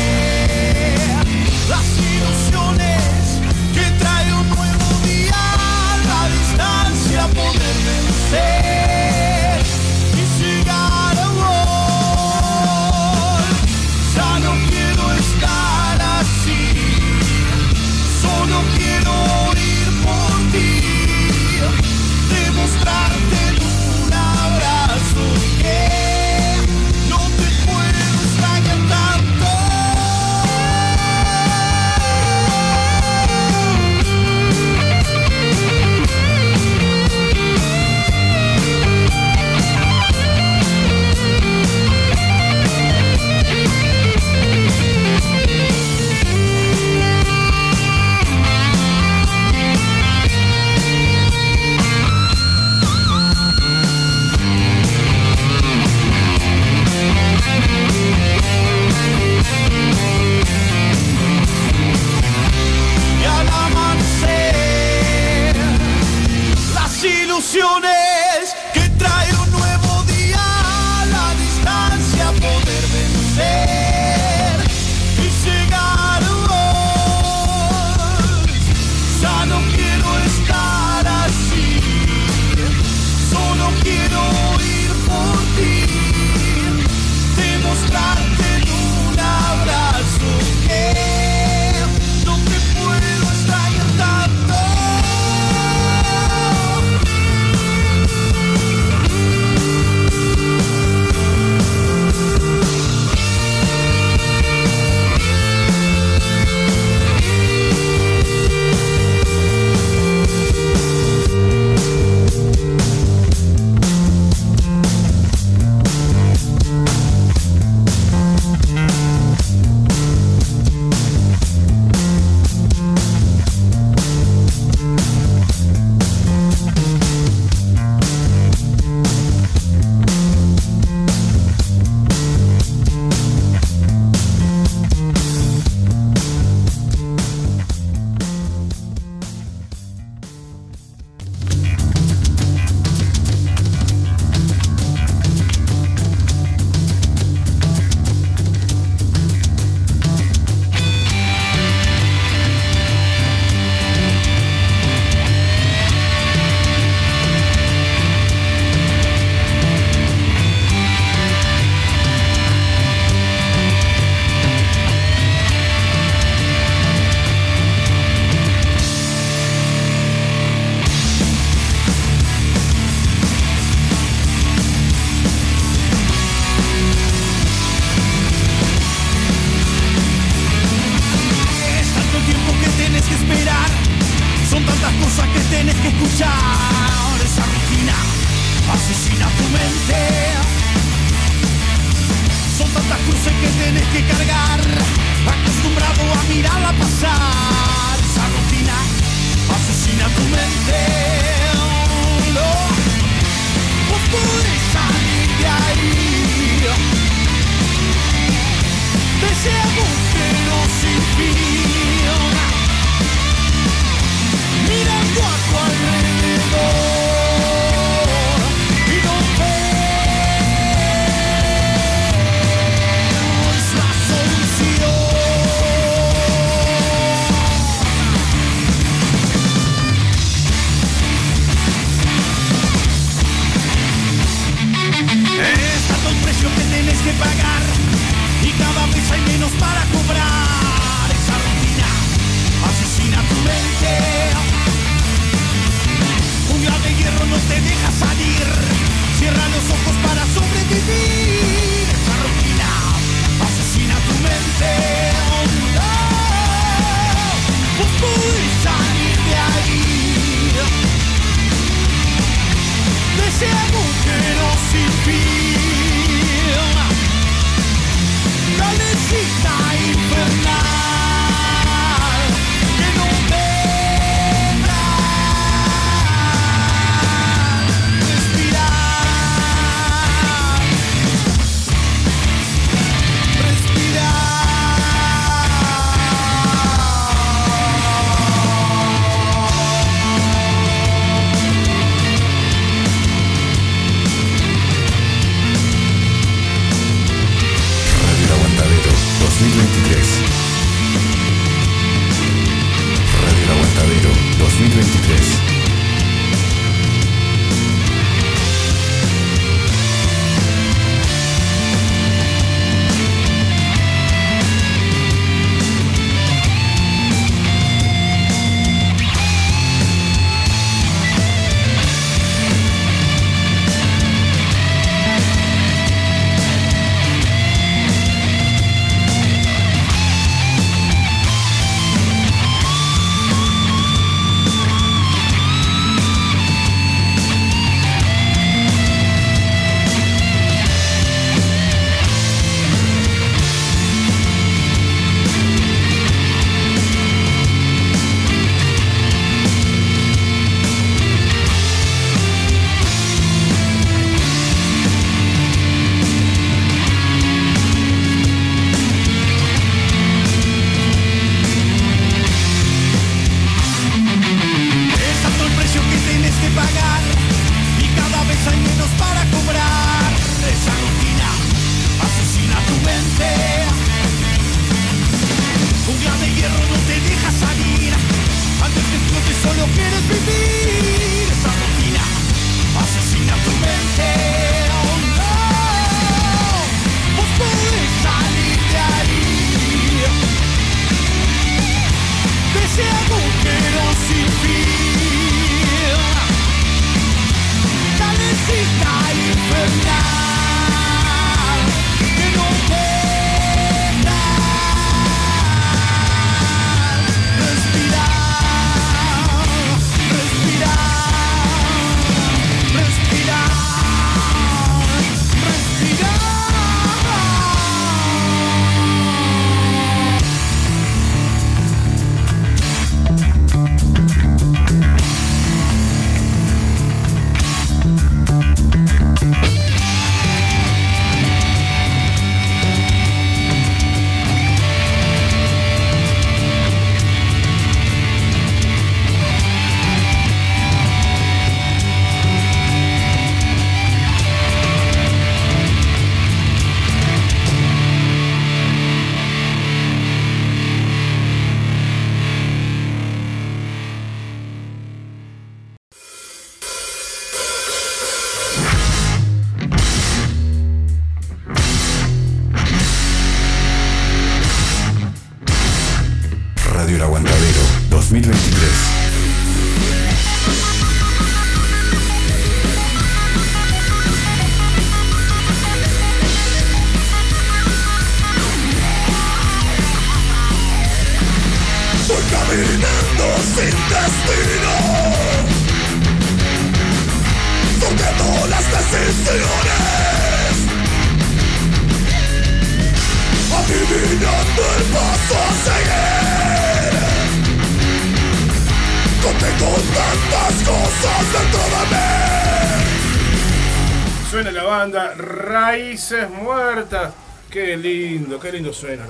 lindo suena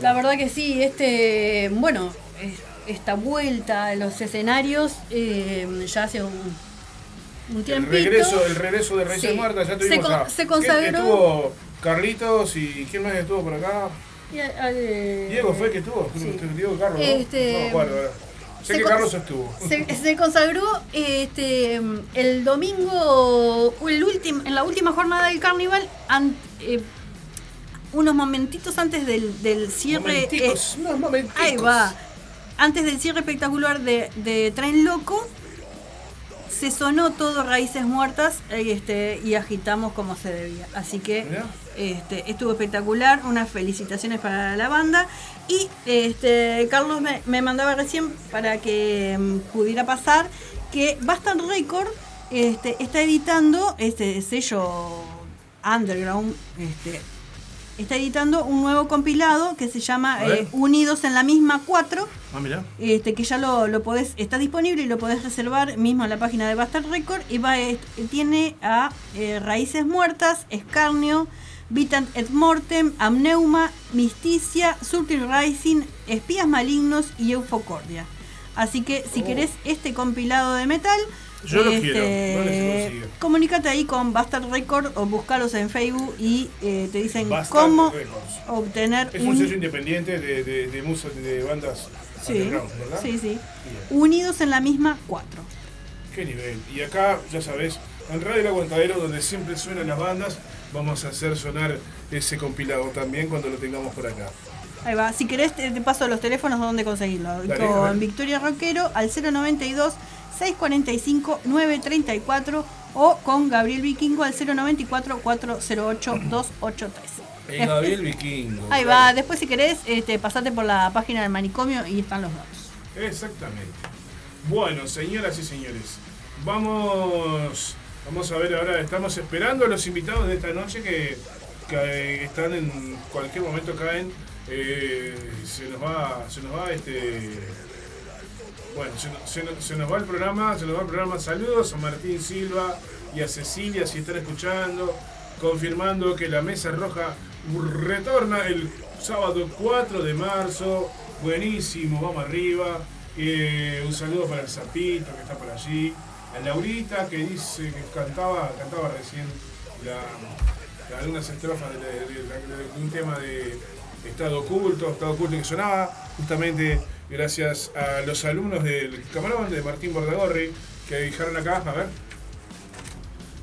La verdad que sí, este, bueno, esta vuelta a los escenarios eh, ya hace un, un tiempito. El regreso, el regreso de Raíces Muertas, ya tuvimos se, consagró. Estuvo Carlitos y ¿quién más estuvo por acá? Eh, Diego fue el que estuvo, Diego Carlos. Este, no, Sé que Carlos estuvo. Se, consagró este, el domingo, el último, en la última jornada del carnaval, eh, unos momentitos antes del, del cierre. Eh, unos Ahí va. Antes del cierre espectacular de, de Tren Loco, se sonó todo Raíces Muertas este, y agitamos como se debía. Así que este, estuvo espectacular. Unas felicitaciones para la banda. Y este, Carlos me, me mandaba recién para que mm, pudiera pasar que Bastard Record este, está editando este sello underground este, está editando un nuevo compilado que se llama eh, Unidos en la misma 4. Ah, mira. Este, que ya lo, lo, podés, está disponible y lo podés reservar mismo en la página de Bastard Record. Y va, tiene a eh, Raíces Muertas, Escarnio, Vitant et Mortem, Amneuma, Misticia, Subtil Rising, Espías Malignos y Eufocordia. Así que si oh. querés este compilado de metal, yo lo quiero. Este, comunícate ahí con Bastard Record o buscalos en Facebook y eh, te dicen cómo obtener. Es un, sello independiente de, de, de, bandas sí, ¿verdad? Sí, sí. Unidos en la misma cuatro. Qué nivel. Y acá, ya sabes, en Radio El Aguantadero, donde siempre suenan las bandas, vamos a hacer sonar ese compilado también cuando lo tengamos por acá. Ahí va. Si querés, te paso los teléfonos donde conseguirlo. con Victoria Roquero al 092 645 934 o con Gabriel Vikingo al 094 408 283. Gabriel Vikingo. Ahí va, después si querés, este, pasate por la página del manicomio y están los datos. Exactamente. Bueno, señoras y señores, vamos, vamos a ver ahora, estamos esperando a los invitados de esta noche que, que están en cualquier momento caen. Eh, se nos va, se nos va este bueno, se, nos va el programa, se nos va el programa. Saludos a Martín Silva y a Cecilia si están escuchando, confirmando que la Mesa Roja retorna el sábado 4 de marzo. Buenísimo, vamos arriba. Eh, un saludo para el Zapito que está por allí. A Laurita que dice que cantaba, cantaba recién algunas estrofas de, un tema de Estado Oculto, Estado Oculto que sonaba justamente gracias a los alumnos del Camarón, de Martín Bordagorri, que dijeron acá, a ver.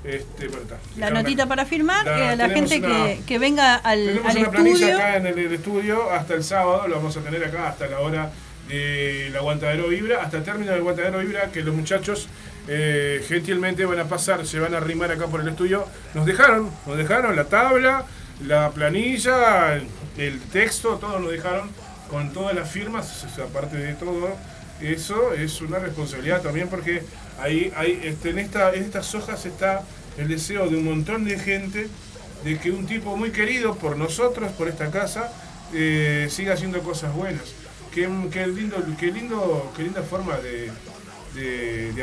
Este, la notita para firmar, la, la gente que, que, venga al, tenemos una planilla acá en el, estudio hasta el sábado, lo vamos a tener acá hasta la hora del aguantadero Vibra, hasta el término del aguantadero Vibra, que los muchachos eh, gentilmente van a pasar, se van a arrimar acá por el estudio. Nos dejaron, nos dejaron la tabla, la planilla, el texto, todo nos dejaron con todas las firmas, aparte de todo, eso es una responsabilidad también porque ahí, hay, este, en, esta, estas hojas está el deseo de un montón de gente de que un tipo muy querido por nosotros, por esta casa, eh, siga haciendo cosas buenas. Qué, lindo, qué, lindo, qué linda forma de,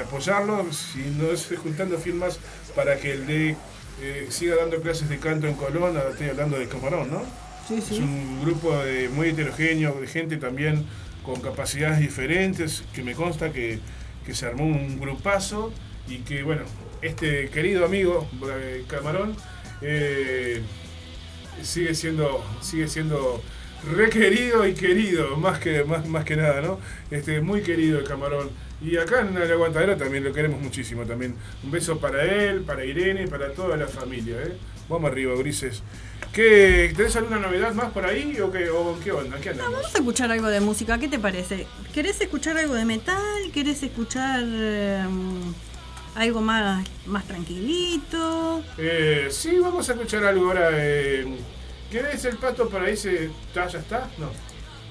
apoyarlo, si no es juntando firmas para que el de eh, siga dando clases de canto en Colón, estoy hablando de Camarón, ¿no? Es un grupo de, muy heterogéneo, de gente también con capacidades diferentes, que me consta que, se armó un grupazo y que, bueno, este querido amigo eh, Camarón eh, sigue siendo sigue siendo requerido y querido, más que, más, más que nada, ¿no? Este, muy querido el Camarón. Y acá en el aguantadero también lo queremos muchísimo también. Un beso para él, para Irene, para toda la familia, ¿eh? Vamos arriba, Grises. ¿Qué, ¿Tenés alguna novedad más por ahí o qué, o qué onda? ¿Qué andamos? vamos a escuchar algo de música, ¿qué te parece? ¿Querés escuchar algo de metal? ¿Querés escuchar em, algo más, más tranquilito? Eh, sí, vamos a escuchar algo ahora. Eh, ¿Querés el pato por ahí? Se, ¿Ya está? No.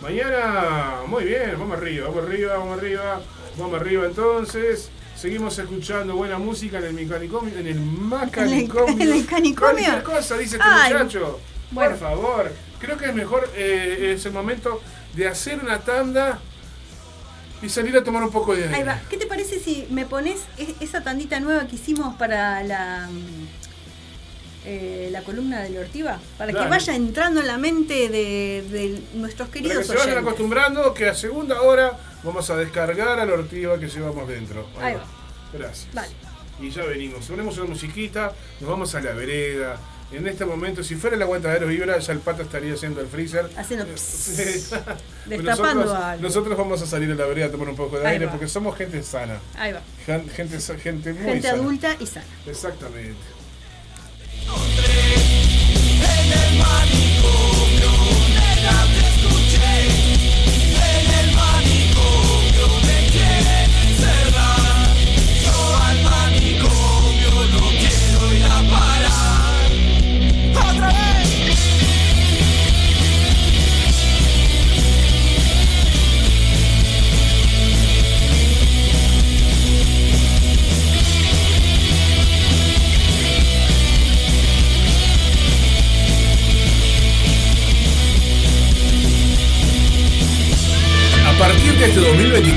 Mañana, muy bien, vamos arriba, vamos arriba, vamos arriba, vamos arriba entonces. Seguimos escuchando buena música en el mecanicomio, en el macanicomio. ¿En el canicomio? cosa, dice este muchacho. Por favor. Creo que es mejor, eh, es el momento de hacer una tanda y salir a tomar un poco de aire. Ahí va. ¿Qué te parece si me pones e-, esa tandita nueva que hicimos para la eh, la columna de Ortiva? Para que vaya entrando en la mente de, nuestros queridos Para que se vayan acostumbrando que a segunda hora vamos a descargar a la ortiva que llevamos dentro. Ahí, va. Gracias. Y ya venimos. Ponemos una musiquita, nos vamos a la vereda. En este momento, si fuera el aguantadero vibra, ya el pato estaría haciendo el freezer. Haciendo. Destapando nosotros, nosotros vamos a salir a la vereda a tomar un poco de aire porque somos gente sana. Ahí va. Gente, gente muy Gente adulta y sana. Exactamente.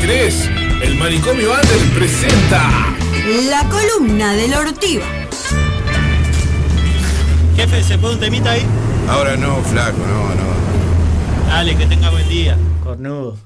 2023, el Manicomio Under presenta la columna del Ortiva. Jefe, ¿se puede un temita ahí? Ahora no, flaco, no, no. Dale, que tenga buen día, cornudo.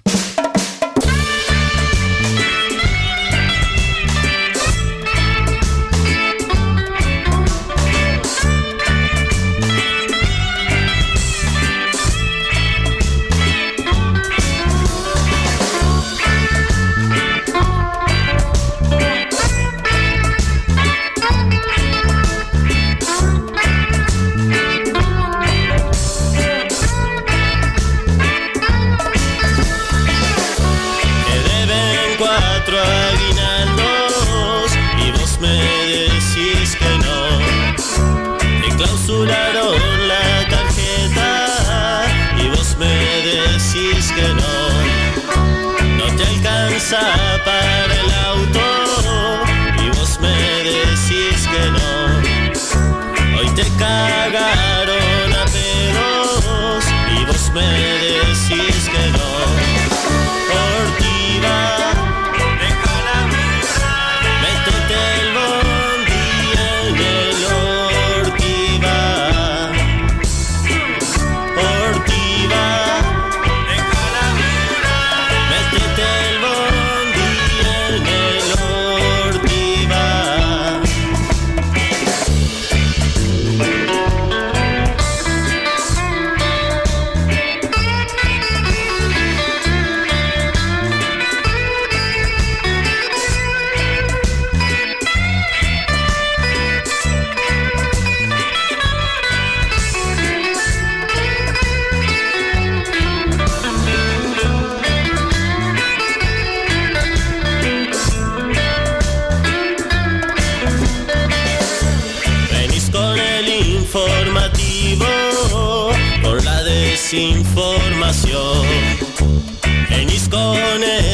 Información.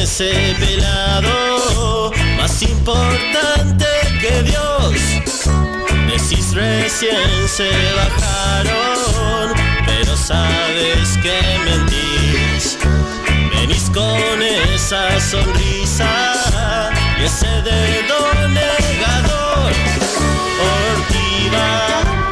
Ese pelado, más importante que Dios. Decís recién se bajaron, pero sabes que mentís. Venís con esa sonrisa y ese dedo negador. Ortiva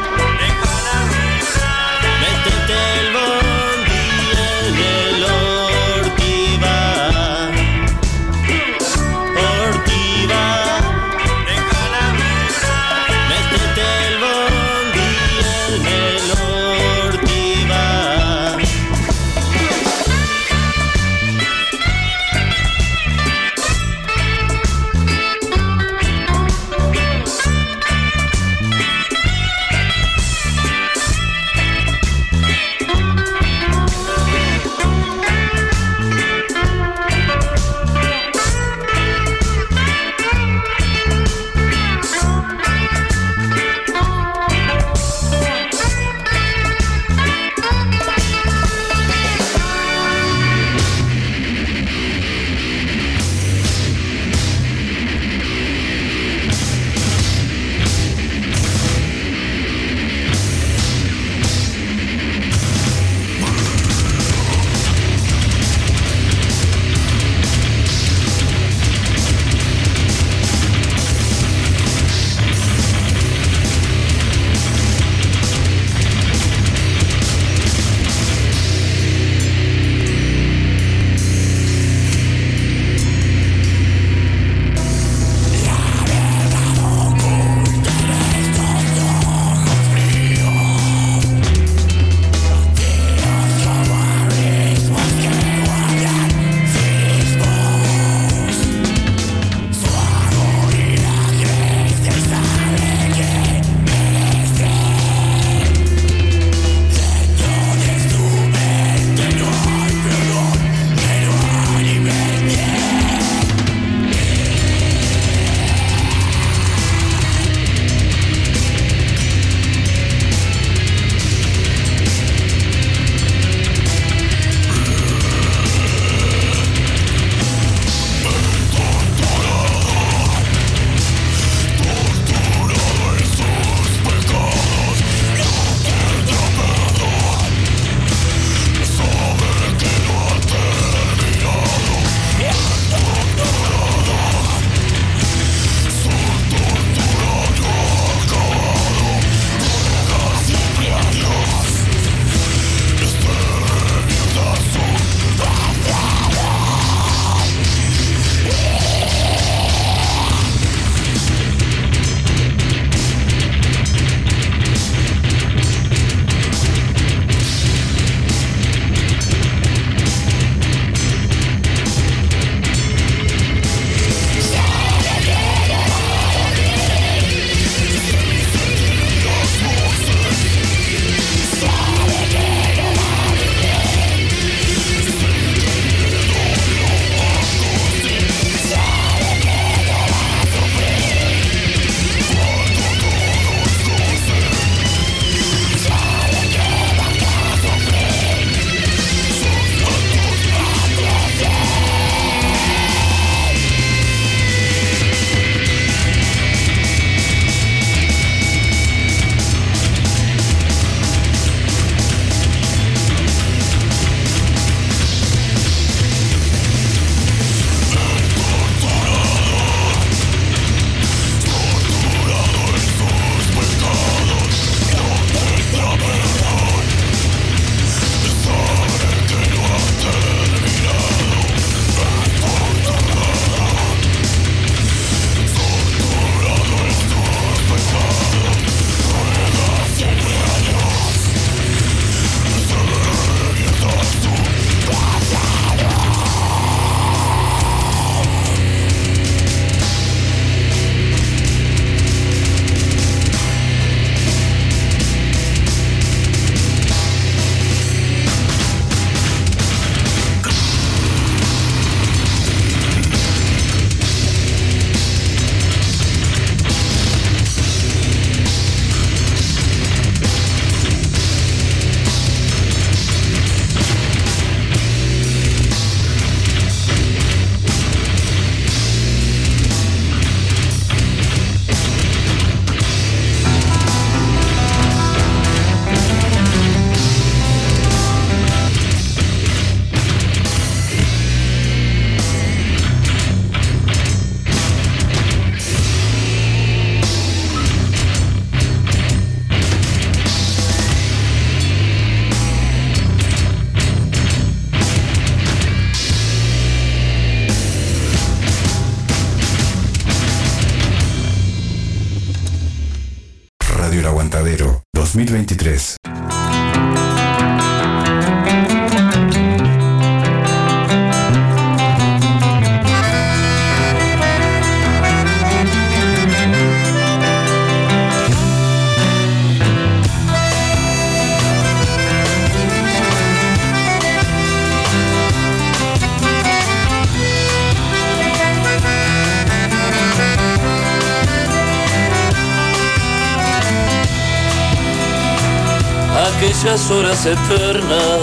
aquellas horas eternas.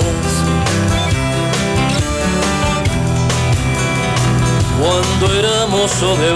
Cuando éramos o de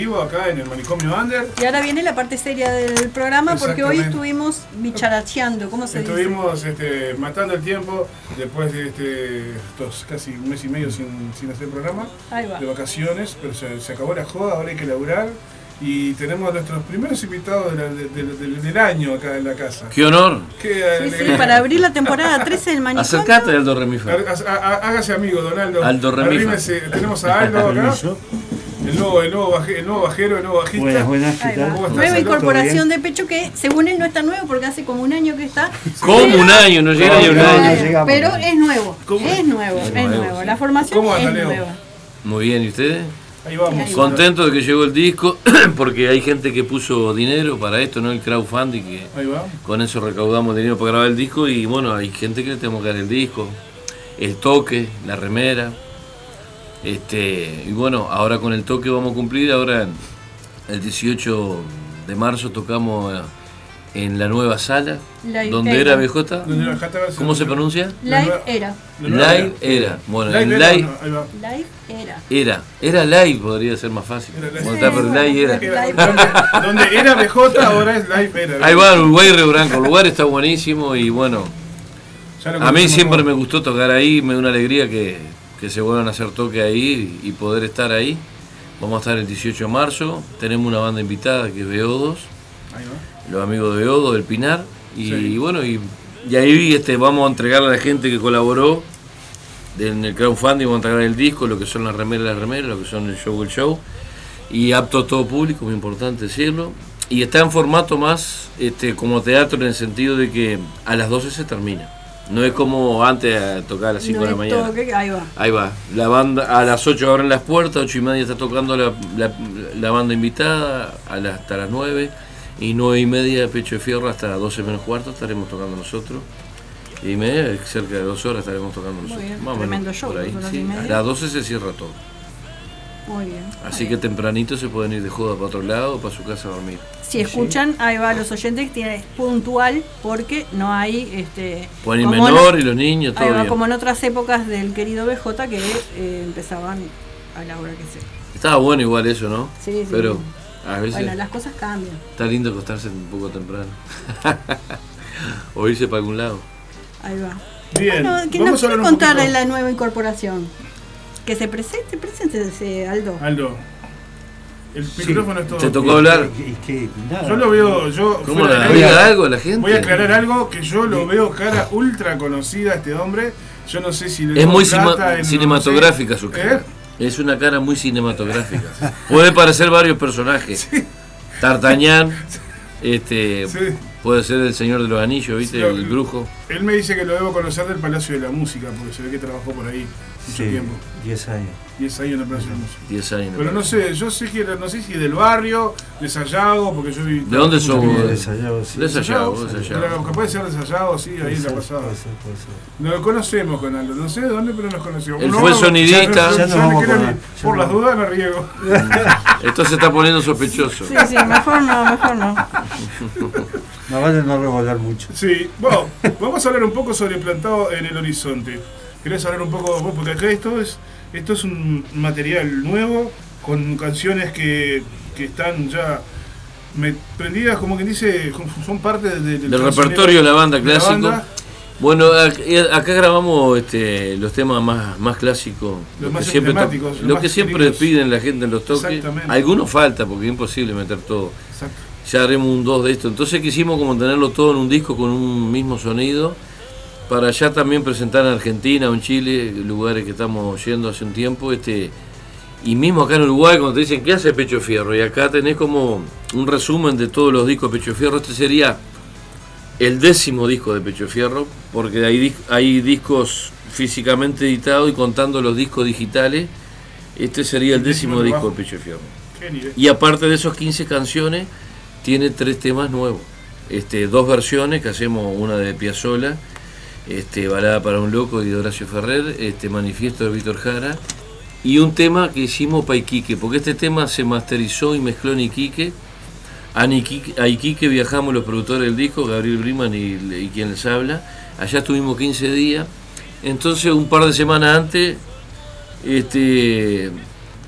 vivo acá en el Manicomio Under. Y ahora viene la parte seria del programa porque hoy estuvimos bicharacheando, ¿cómo se dice? Estuvimos este, matando el tiempo después de este, estos casi un mes y medio sin, sin hacer programa, Ahí va. de vacaciones, pero se, se acabó la joda, ahora hay que laburar. Y tenemos a nuestros primeros invitados de la- de- de- del- del año acá en la casa. ¡Qué honor! Qué Sí, sí, alegría. para abrir la temporada 13 del manicomio. Acercate, Aldo Remifa. Hágase amigo, don Aldo. Aldo Remifa. Arrímese. Tenemos a Aldo acá. El nuevo, el, nuevo baje- el nuevo bajero, el nuevo bajista. Buenas, buenas, ¿qué Ahí tal? va. ¿Cómo estás, Nueva incorporación de pecho que según él no está nuevo porque hace como un año que está. Como un año, no llega ni un año. Pero es nuevo, ¿Cómo? es nuevo, es nuevo. La formación ¿Cómo anda, es Leo? nueva. Muy bien, ¿y ustedes? Ahí vamos. Ahí. Contento de que llegó el disco, porque hay gente que puso dinero para esto, ¿no? El crowdfunding, que Ahí va. con eso recaudamos dinero para grabar el disco y bueno, hay gente que le tenemos que dar el disco, el toque, la remera. Este, y bueno, ahora con el toque vamos a cumplir, ahora el 18 de marzo tocamos eh, en la nueva sala, Live donde Era. era BJ. ¿Cómo se pronuncia? Live era. Live era. Bueno, Live en era, live era. era. Era live, podría ser más fácil. Era live. Bueno, pero live era. Era- donde, donde era BJ, ahora es Live Era. Ahí va, Uruguay Río Branco. El lugar está buenísimo y bueno, A mí siempre me gustó tocar ahí, me da una alegría que, se vuelvan a hacer toque ahí y poder estar ahí. Vamos a estar el 18 de marzo, tenemos una banda invitada que es Beodos, los amigos de Beodos, del Pinar, y, bueno, y, ahí este, vamos a entregarle a la gente que colaboró en el crowdfunding, vamos a entregar el disco, lo que son las remeras, las remeras, lo que son el show, el show, y apto a todo público, muy importante decirlo. Y está en formato más este, como teatro en el sentido de que a las 12 se termina. No es como antes a tocar a las 5 de la mañana. ahí va. Ahí va. La banda a las 8 abren las puertas, 8 y media está tocando la, banda invitada, a hasta las 9. Y 9 y media Pecho de Fierro hasta las 12 menos cuarto estaremos tocando nosotros. Y media, cerca de 2 horas estaremos tocando nosotros. tremendo show. Por ahí, A las 12 se cierra todo. Muy bien. Así que tempranito se pueden ir de joda para otro lado o para su casa a dormir. Si escuchan, ahí va los oyentes, tiene puntual porque no hay este pueden ir menor y los niños todo ahí como en otras épocas del querido BJ que eh, empezaban a la hora que sea. Estaba bueno igual eso, ¿no? Sí, sí. Pero a veces bueno, las cosas cambian. Está lindo acostarse un poco temprano. o irse para algún lado. Ahí va. Bien. Bueno, ¿qué nos quiere contar de la nueva incorporación? Que se presente, preséntese, Aldo. Aldo. El micrófono es todo. ¿Te tocó hablar? yo lo veo, yo. ¿Cómo algo a la gente? Voy a aclarar algo que yo lo veo cara ultra conocida a este hombre. Yo no sé si le Es muy cinematográfica su cara. ¿Eh? Es una cara muy cinematográfica. Puede parecer varios personajes. Tartañán, este, puede ser el Señor de los Anillos, ¿viste? el brujo. Él me dice que lo debo conocer del Palacio de la Música, porque se ve que trabajó por ahí mucho tiempo. 10 años. 10 años en el Palacio de la Música. 10 años. Pero no sé, yo sé que no sé si del barrio, de Sayago, porque yo vi. ¿De dónde sos De Sayago, sí. De Sayago, de Sayago. Que puede ser de Sayago, sí, ahí en la pasada. Puede ser, puede ser. Nos lo conocemos con Aldo, no sé de dónde, pero nos conocemos. Él fue sonidista. Por las dudas me riego. Esto se está poniendo sospechoso. Sí, sí, mejor no, mejor no. No vale no revolar mucho. Sí, bueno, vamos a hablar un poco sobre plantado en el horizonte. ¿Querés hablar un poco vos? Porque acá esto es, esto es un material nuevo con canciones que, que están ya prendidas, como quien dice, son parte del, del repertorio de la banda clásico. Bueno, acá grabamos este, los temas más, más clásicos, los, más que siempre, lo que siempre piden la gente en los toques. Algunos falta porque es imposible meter todo. Ya haremos un dos de esto. Entonces quisimos como tenerlo todo en un disco con un mismo sonido para ya también presentar en Argentina o en Chile, lugares que estamos yendo hace un tiempo, este y mismo acá en Uruguay cuando te dicen ¿qué hace Pecho Fierro? Y acá tenés como un resumen de todos los discos de Pecho Fierro, este sería el décimo disco de Pecho Fierro, porque hay, hay discos físicamente editados y contando los discos digitales, este sería el décimo disco de Pecho Fierro. Y aparte de esos 15 canciones, tiene tres temas nuevos. Este, dos versiones que hacemos, una de Piazzolla este, Balada para un Loco de Horacio Ferrer, este, Manifiesto de Víctor Jara, y un tema que hicimos para Iquique, porque este tema se masterizó y mezcló en Iquique. A, Iquique, viajamos los productores del disco, Gabriel Briman y, quien les habla. Allá estuvimos 15 días. Entonces, un par de semanas antes, este,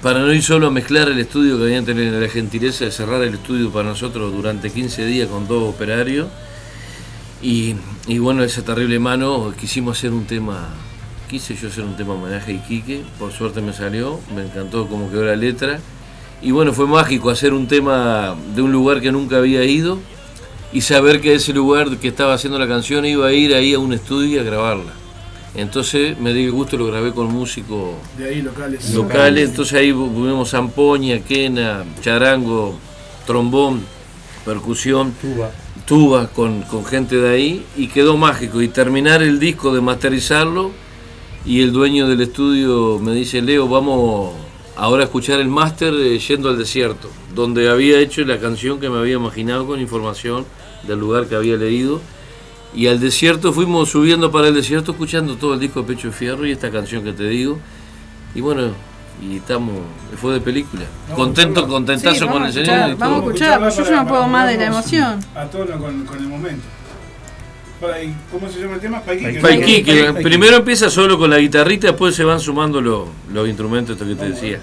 para no ir solo a mezclar el estudio, que habían tenido la gentileza de cerrar el estudio para nosotros durante 15 días con dos operarios, y, bueno, esa terrible mano, quisimos hacer un tema, quise yo hacer un tema homenaje a Iquique, por suerte me salió, me encantó como quedó la letra. Y bueno, fue mágico hacer un tema de un lugar que nunca había ido y saber que ese lugar que estaba haciendo la canción iba a ir ahí a un estudio a grabarla. Entonces me di el gusto, lo grabé con músicos de ahí locales. locales. Entonces ahí tuvimos zampoña, quena, charango, trombón, percusión. Tuba tuba con, gente de ahí y quedó mágico. Y terminar el disco de masterizarlo y el dueño del estudio me dice, Leo, vamos ahora a escuchar el máster eh, yendo al desierto, donde había hecho la canción que me había imaginado con información del lugar que había leído. Y al desierto fuimos subiendo para el desierto escuchando todo el disco de Pecho de Fierro y esta canción que te digo. Y bueno, y estamos fue de película contento contentazo con el señor vamos a escuchar pero yo no puedo más de la emoción a tono con, con el momento ¿Cómo se llama el tema? Paiquique. Primero empieza solo con la guitarrita, después se van sumando los, los instrumentos, esto que te decía.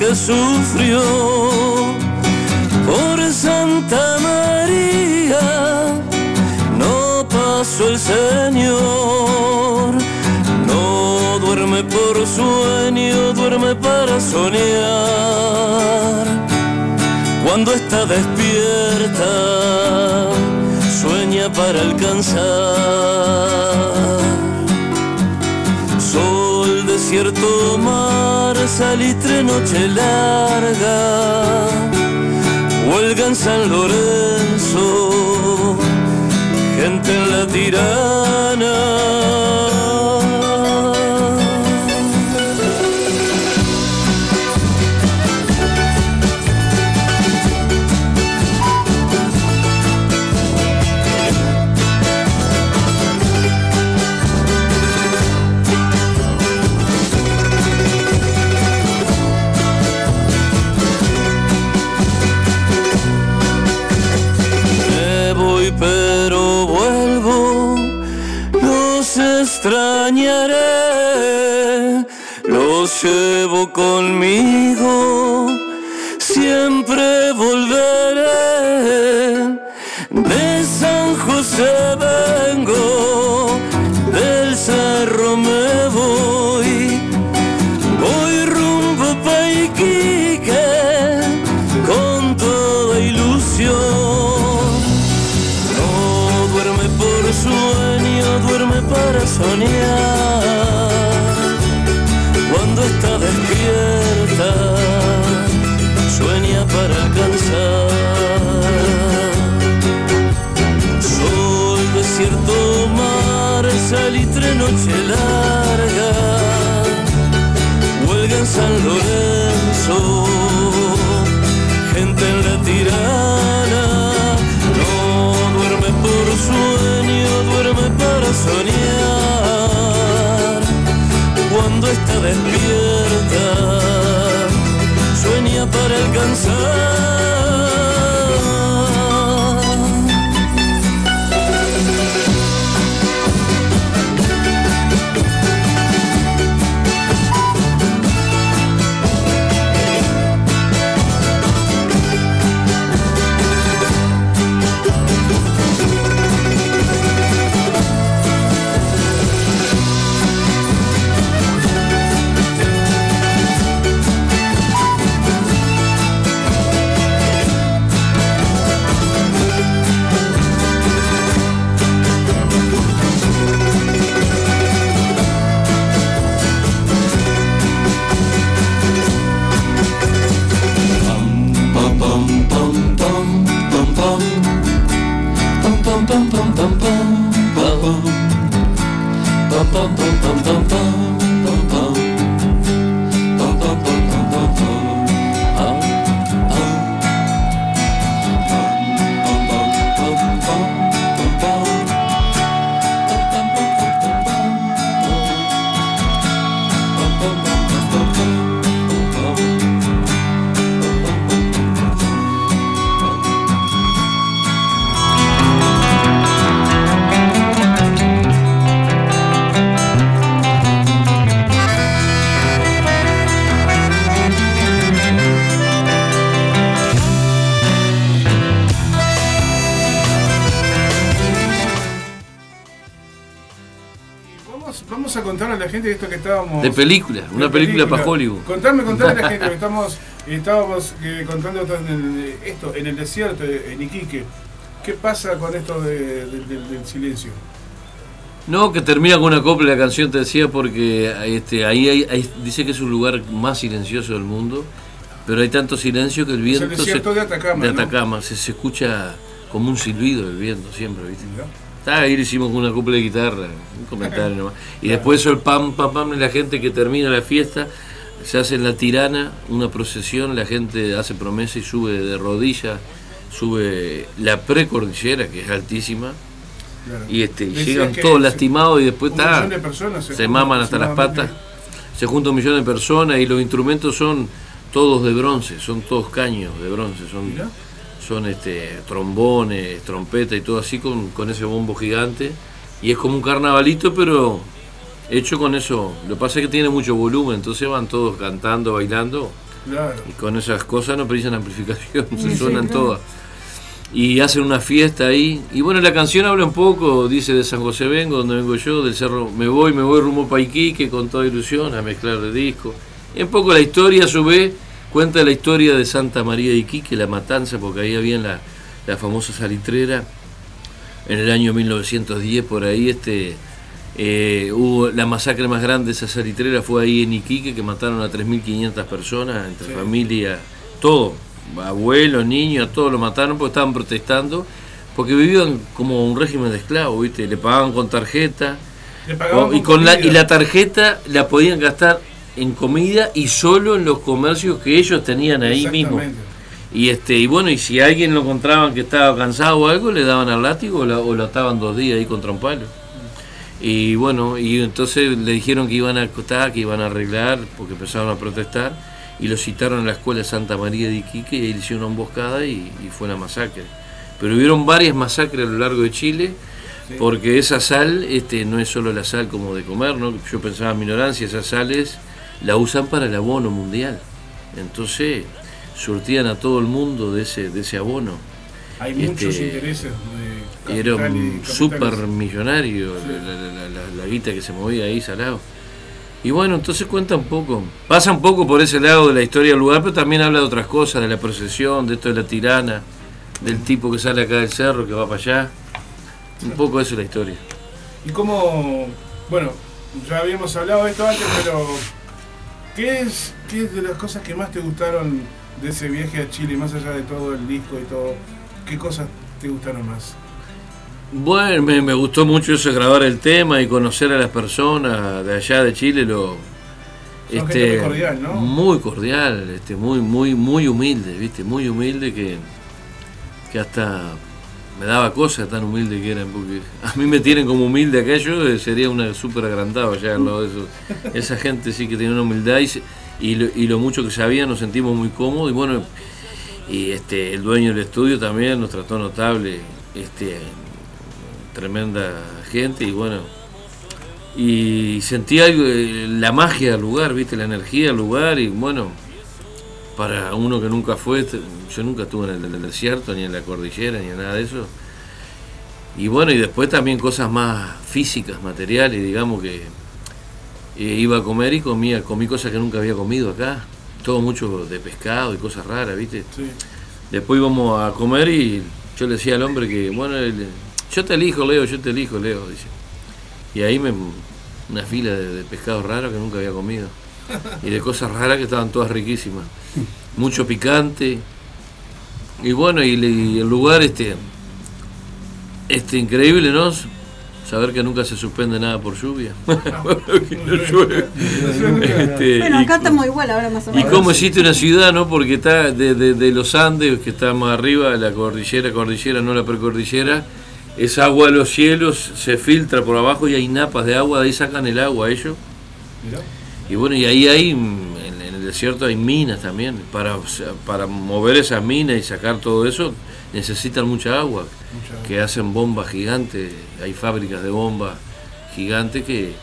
Que sufrió por Santa María, no pasó el Señor. No duerme por sueño, duerme para soñar. Cuando está despierta, sueña para alcanzar. Desierto, mar, salitre, noche larga. Huelga en San Lorenzo, gente en la tirana. Para Vamos, a contar a la gente esto que estábamos. De película, una película para Hollywood. Contame, contame a la gente que estamos, estábamos eh, contando esto en, el, esto en el desierto, en Iquique. ¿Qué pasa con esto de- de- de- del silencio? No, que termina con una copla la canción, te decía, porque este, ahí hay- dice que es un lugar más silencioso del mundo, pero hay tanto silencio que el Es viento. el desierto de Atacama, de ¿no? Atacama, se, se escucha como un silbido del viento siempre, ¿viste? Ahí le hicimos una copla de guitarra, un comentario nomás. Y después eso el pam, pam, pam, la gente que termina la fiesta, se hace en la tirana, una procesión, la gente hace promesa y sube de rodillas, sube la precordillera, que es altísima, Y este, llegan todos lastimados y después está, se, maman hasta las patas. Se junta un millón de personas y los instrumentos son todos de bronce, son todos caños de bronce, son, son este, trombones, trompeta y todo así con, con ese bombo gigante. Y es como un carnavalito, pero hecho con eso. Lo que pasa es que tiene mucho volumen, entonces van todos cantando, bailando. Y con esas cosas no precisan amplificación, se suenan todas. Y hacen una fiesta ahí. Y bueno, la canción habla un poco, dice de San José Vengo, donde vengo yo, del cerro Me voy, me voy rumbo a Paiquique con toda ilusión a mezclar el disco. Y un poco la historia, a su vez, cuenta la historia de Santa María de Iquique, la matanza, porque ahí había la, la famosa salitrera. En el año 1910, por ahí, este eh, hubo la masacre más grande de esa salitrera fue ahí en Iquique, que mataron a 3.500 personas, entre familia, todo, abuelos, niños, todos lo mataron porque estaban protestando, porque vivían como un régimen de esclavos, ¿viste? Le pagaban con tarjeta, y, con la, y la tarjeta la podían gastar en comida y solo en los comercios que ellos tenían ahí mismo. Y este y bueno, y si alguien lo encontraban que estaba cansado o algo, le daban al látigo o, lo ataban dos días ahí contra un palo. Y bueno, y entonces le dijeron que iban a acotar, que iban a arreglar, porque empezaron a protestar, y lo citaron a la escuela Santa María de Iquique y ahí hicieron una emboscada y, fue una masacre. Pero hubieron varias masacres a lo largo de Chile, porque esa sal este, no es solo la sal como de comer, ¿no? yo pensaba en mi ignorancia, esas sales la usan para el abono mundial. Entonces surtían a todo el mundo de ese, de ese abono. Hay muchos este, intereses era un súper millonario la, guita que se movía ahí salado. Y bueno, entonces cuenta un poco. Pasa un poco por ese lado de la historia del lugar, pero también habla de otras cosas, de la procesión, de esto de la tirana, del tipo que sale acá del cerro, que va para allá. Un poco eso es la historia. Y cómo, bueno, ya habíamos hablado de esto antes, pero ¿qué es, ¿qué es de las cosas que más te gustaron de ese viaje a Chile, más allá de todo el disco y todo? ¿Qué cosas te gustaron más? Bueno, me, gustó mucho eso, grabar el tema y conocer a las personas de allá de Chile. Lo, este, muy cordial, ¿no? Muy cordial, este, muy, muy, muy humilde, ¿viste? Muy humilde que, que hasta me daba cosas tan humilde que eran, porque a mí me tienen como humilde yo eh, sería una súper agrandado allá al lado de eso. Esa gente sí que tiene una humildad y, lo, y lo mucho que sabía nos sentimos muy cómodos y bueno, y este, el dueño del estudio también nos trató notable. Este, tremenda gente y bueno, y sentía eh, la magia del lugar, viste, la energía del lugar y bueno, para uno que nunca fue, yo nunca estuve en el, desierto, ni en la cordillera, ni en nada de eso. Y bueno, y después también cosas más físicas, materiales, digamos que eh, iba a comer y comía, comí cosas que nunca había comido acá, todo mucho de pescado y cosas raras, viste. Después íbamos a comer y yo le decía al hombre que, bueno, yo te elijo, Leo, yo te elijo, Leo, dice. Y ahí me una fila de, pescados raros que nunca había comido. Y de cosas raras que estaban todas riquísimas. Mucho picante. Y bueno, y, el lugar este, este increíble, ¿no? Saber que nunca se suspende nada por lluvia. Este, bueno, acá estamos igual ahora más o menos. Y cómo existe una ciudad, ¿no? Porque está de, de los Andes, que está más arriba, la cordillera, cordillera, no la precordillera esa agua de los cielos se filtra por abajo y hay napas de agua, de ahí sacan el agua ellos. Y bueno, y ahí hay, en, el desierto hay minas también. Para, para mover esas minas y sacar todo eso, necesitan mucha agua, que hacen bombas gigantes. Hay fábricas de bombas gigantes que,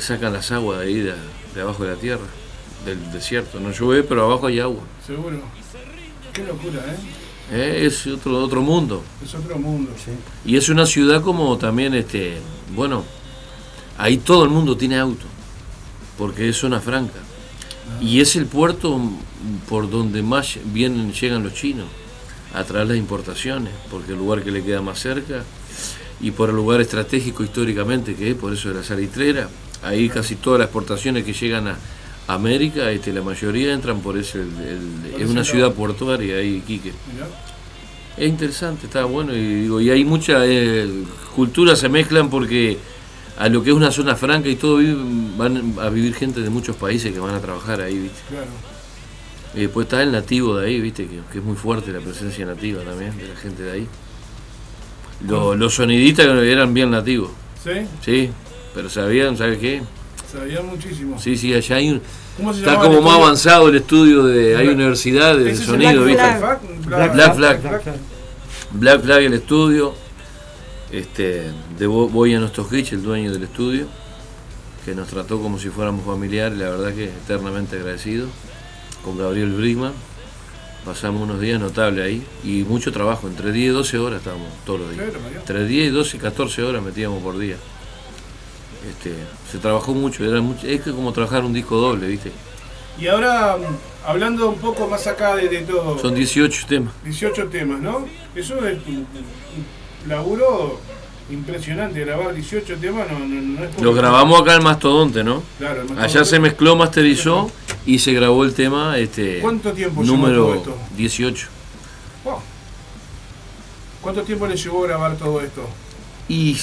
sacan las aguas de ahí, de, abajo de la tierra, del desierto. No llueve, pero abajo hay agua. Seguro. Qué locura, ¿eh? Eh, es otro, otro mundo. Es otro mundo, sí. Y es una ciudad como también, este, bueno, ahí todo el mundo tiene auto, porque es zona franca. Ah. Y es el puerto por donde más vienen, llegan los chinos, a través de las importaciones, porque el lugar que le queda más cerca, y por el lugar estratégico históricamente que es, por eso de la salitrera, ahí casi todas las exportaciones que llegan a, América, este, la mayoría entran por ese, es una ciudad portuaria ahí, Quique. Es interesante, está bueno y digo, y hay mucha eh, culturas se mezclan porque a lo que es una zona franca y todo van a vivir gente de muchos países que van a trabajar ahí, ¿viste? Y después está el nativo de ahí, ¿viste? Que, es muy fuerte la presencia nativa también de la gente de ahí. los sonidistas eran bien nativos. ¿Sí? Sí, pero sabían, ¿sabes qué? Sabían muchísimo. Sí, sí, allá hay un. Está como más avanzado el estudio de. Hay universidad de sonido, ¿viste? Black, Black, Flag. Black, Flag. el estudio. Este, de Boyan Hitch, el dueño del estudio, que nos trató como si fuéramos familiares, la verdad que eternamente agradecido. Con Gabriel Brickman. Pasamos unos días notables ahí y mucho trabajo, entre 10 y 12 horas estábamos todos los días. Entre 10 y 12 y 14 horas metíamos por día. Este, se trabajó mucho, era mucho, es que como trabajar un disco doble, ¿viste? Y ahora, hablando un poco más acá de, todo. Son 18 temas. 18 temas, ¿no? Eso es laburo impresionante, grabar 18 temas no, no, es Lo grabamos acá en Mastodonte, ¿no? Claro, Allá se mezcló, masterizó y se grabó el tema. Este, ¿Cuánto tiempo número todo esto? 18. ¿Cuánto tiempo le llevó grabar todo esto? Y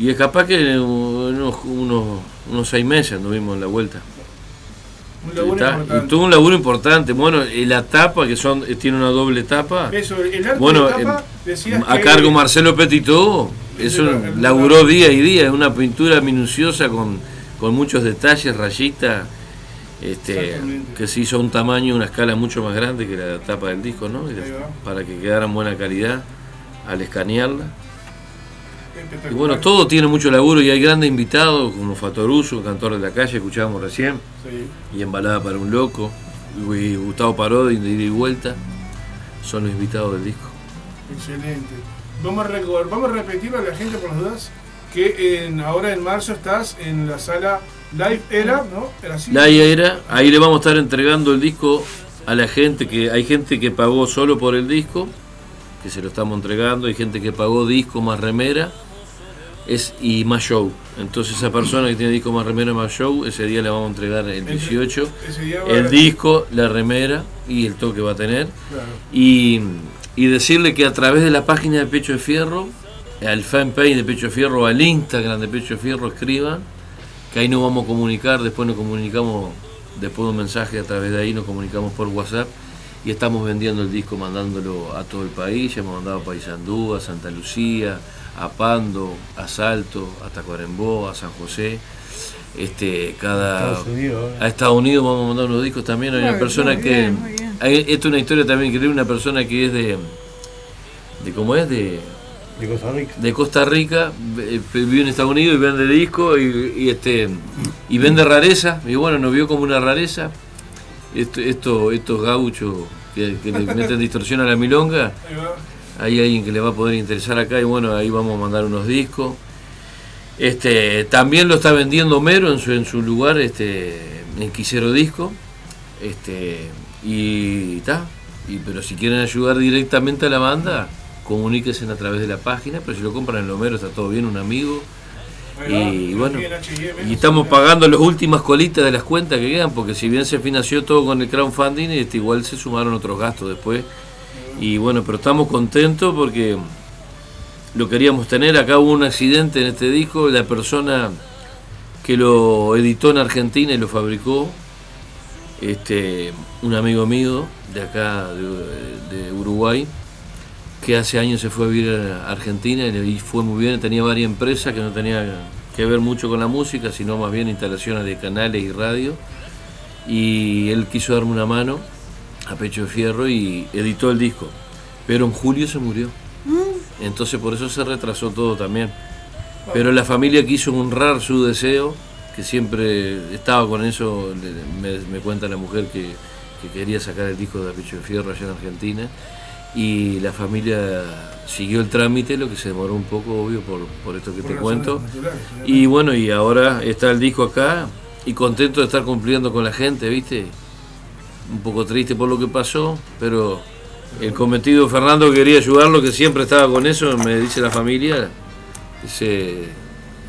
y es capaz que unos, unos, seis meses anduvimos en la vuelta. Un laburo importante. Y tuvo un laburo importante. Bueno, la tapa, que son tiene una doble tapa. Eso, el arte bueno, de tapa, a cargo Marcelo Petito, eso laburó día y día. Es una pintura minuciosa con, con muchos detalles, rayitas. Este, que se hizo un tamaño, una escala mucho más grande que la tapa del disco, ¿no? Para que quedara en buena calidad al escanearla. Y bueno, todo tiene mucho laburo y hay grandes invitados como Fatoruso, cantor de la calle, escuchábamos recién, y Embalada para un Loco, y Gustavo Parodi, de ida y vuelta, son los invitados del disco. Excelente. Vamos a, vamos a repetir a la gente por las dudas que en, ahora en marzo estás en la sala Live Era, ¿no? Live Era, ahí le vamos a estar entregando el disco a la gente que hay gente que pagó solo por el disco, que se lo estamos entregando, hay gente que pagó disco más remera es y más show. Entonces esa persona que tiene disco más remera más show, ese día le vamos a entregar el 18, el disco, la remera y el toque va a tener. Y, decirle que a través de la página de Pecho de Fierro, al fanpage de Pecho de Fierro, al Instagram de Pecho de Fierro, escriban, que ahí nos vamos a comunicar, después nos comunicamos, después de un mensaje a través de ahí nos comunicamos por WhatsApp y estamos vendiendo el disco, mandándolo a todo el país, ya hemos mandado a Paysandú, a Santa Lucía, a Pando, a Salto, a Tacuarembó, a San José. Este, cada a Estados Unidos vamos a mandar unos discos también. Hay una persona que. esto es una historia también increíble, una persona que es de. de ¿Cómo es? De. De Costa Rica. De Costa Rica, eh, vive en Estados Unidos y vende discos y, este y vende rareza. Y bueno, nos vio como una rareza. Esto, esto, estos gauchos que, que le meten distorsión a la milonga hay alguien que le va a poder interesar acá y bueno, ahí vamos a mandar unos discos. Este, también lo está vendiendo Mero en su, en su lugar, este, en Quisero Disco. Este, y está. Y, pero si quieren ayudar directamente a la banda, comuníquense a través de la página, pero si lo compran en Lomero está todo bien, un amigo. Y bueno, y estamos pagando las últimas colitas de las cuentas que quedan, porque si bien se financió todo con el crowdfunding, este, igual se sumaron otros gastos después y bueno, pero estamos contentos porque lo queríamos tener. Acá hubo un accidente en este disco. La persona que lo editó en Argentina y lo fabricó, este, un amigo mío de acá, de, Uruguay, que hace años se fue a vivir a Argentina y fue muy bien. Tenía varias empresas que no tenía que ver mucho con la música, sino más bien instalaciones de canales y radio. Y él quiso darme una mano a pecho de fierro y editó el disco. Pero en julio se murió. Mm. Entonces por eso se retrasó todo también. Pero la familia quiso honrar su deseo, que siempre estaba con eso, me, cuenta la mujer que, quería sacar el disco de Pecho de Fierro allá en Argentina. Y la familia siguió el trámite, lo que se demoró un poco, obvio, por, por esto que te cuento. Y bueno, y ahora está el disco acá y contento de estar cumpliendo con la gente, ¿viste? Un poco triste por lo que pasó, pero el cometido Fernando quería ayudarlo, que siempre estaba con eso, me dice la familia, se,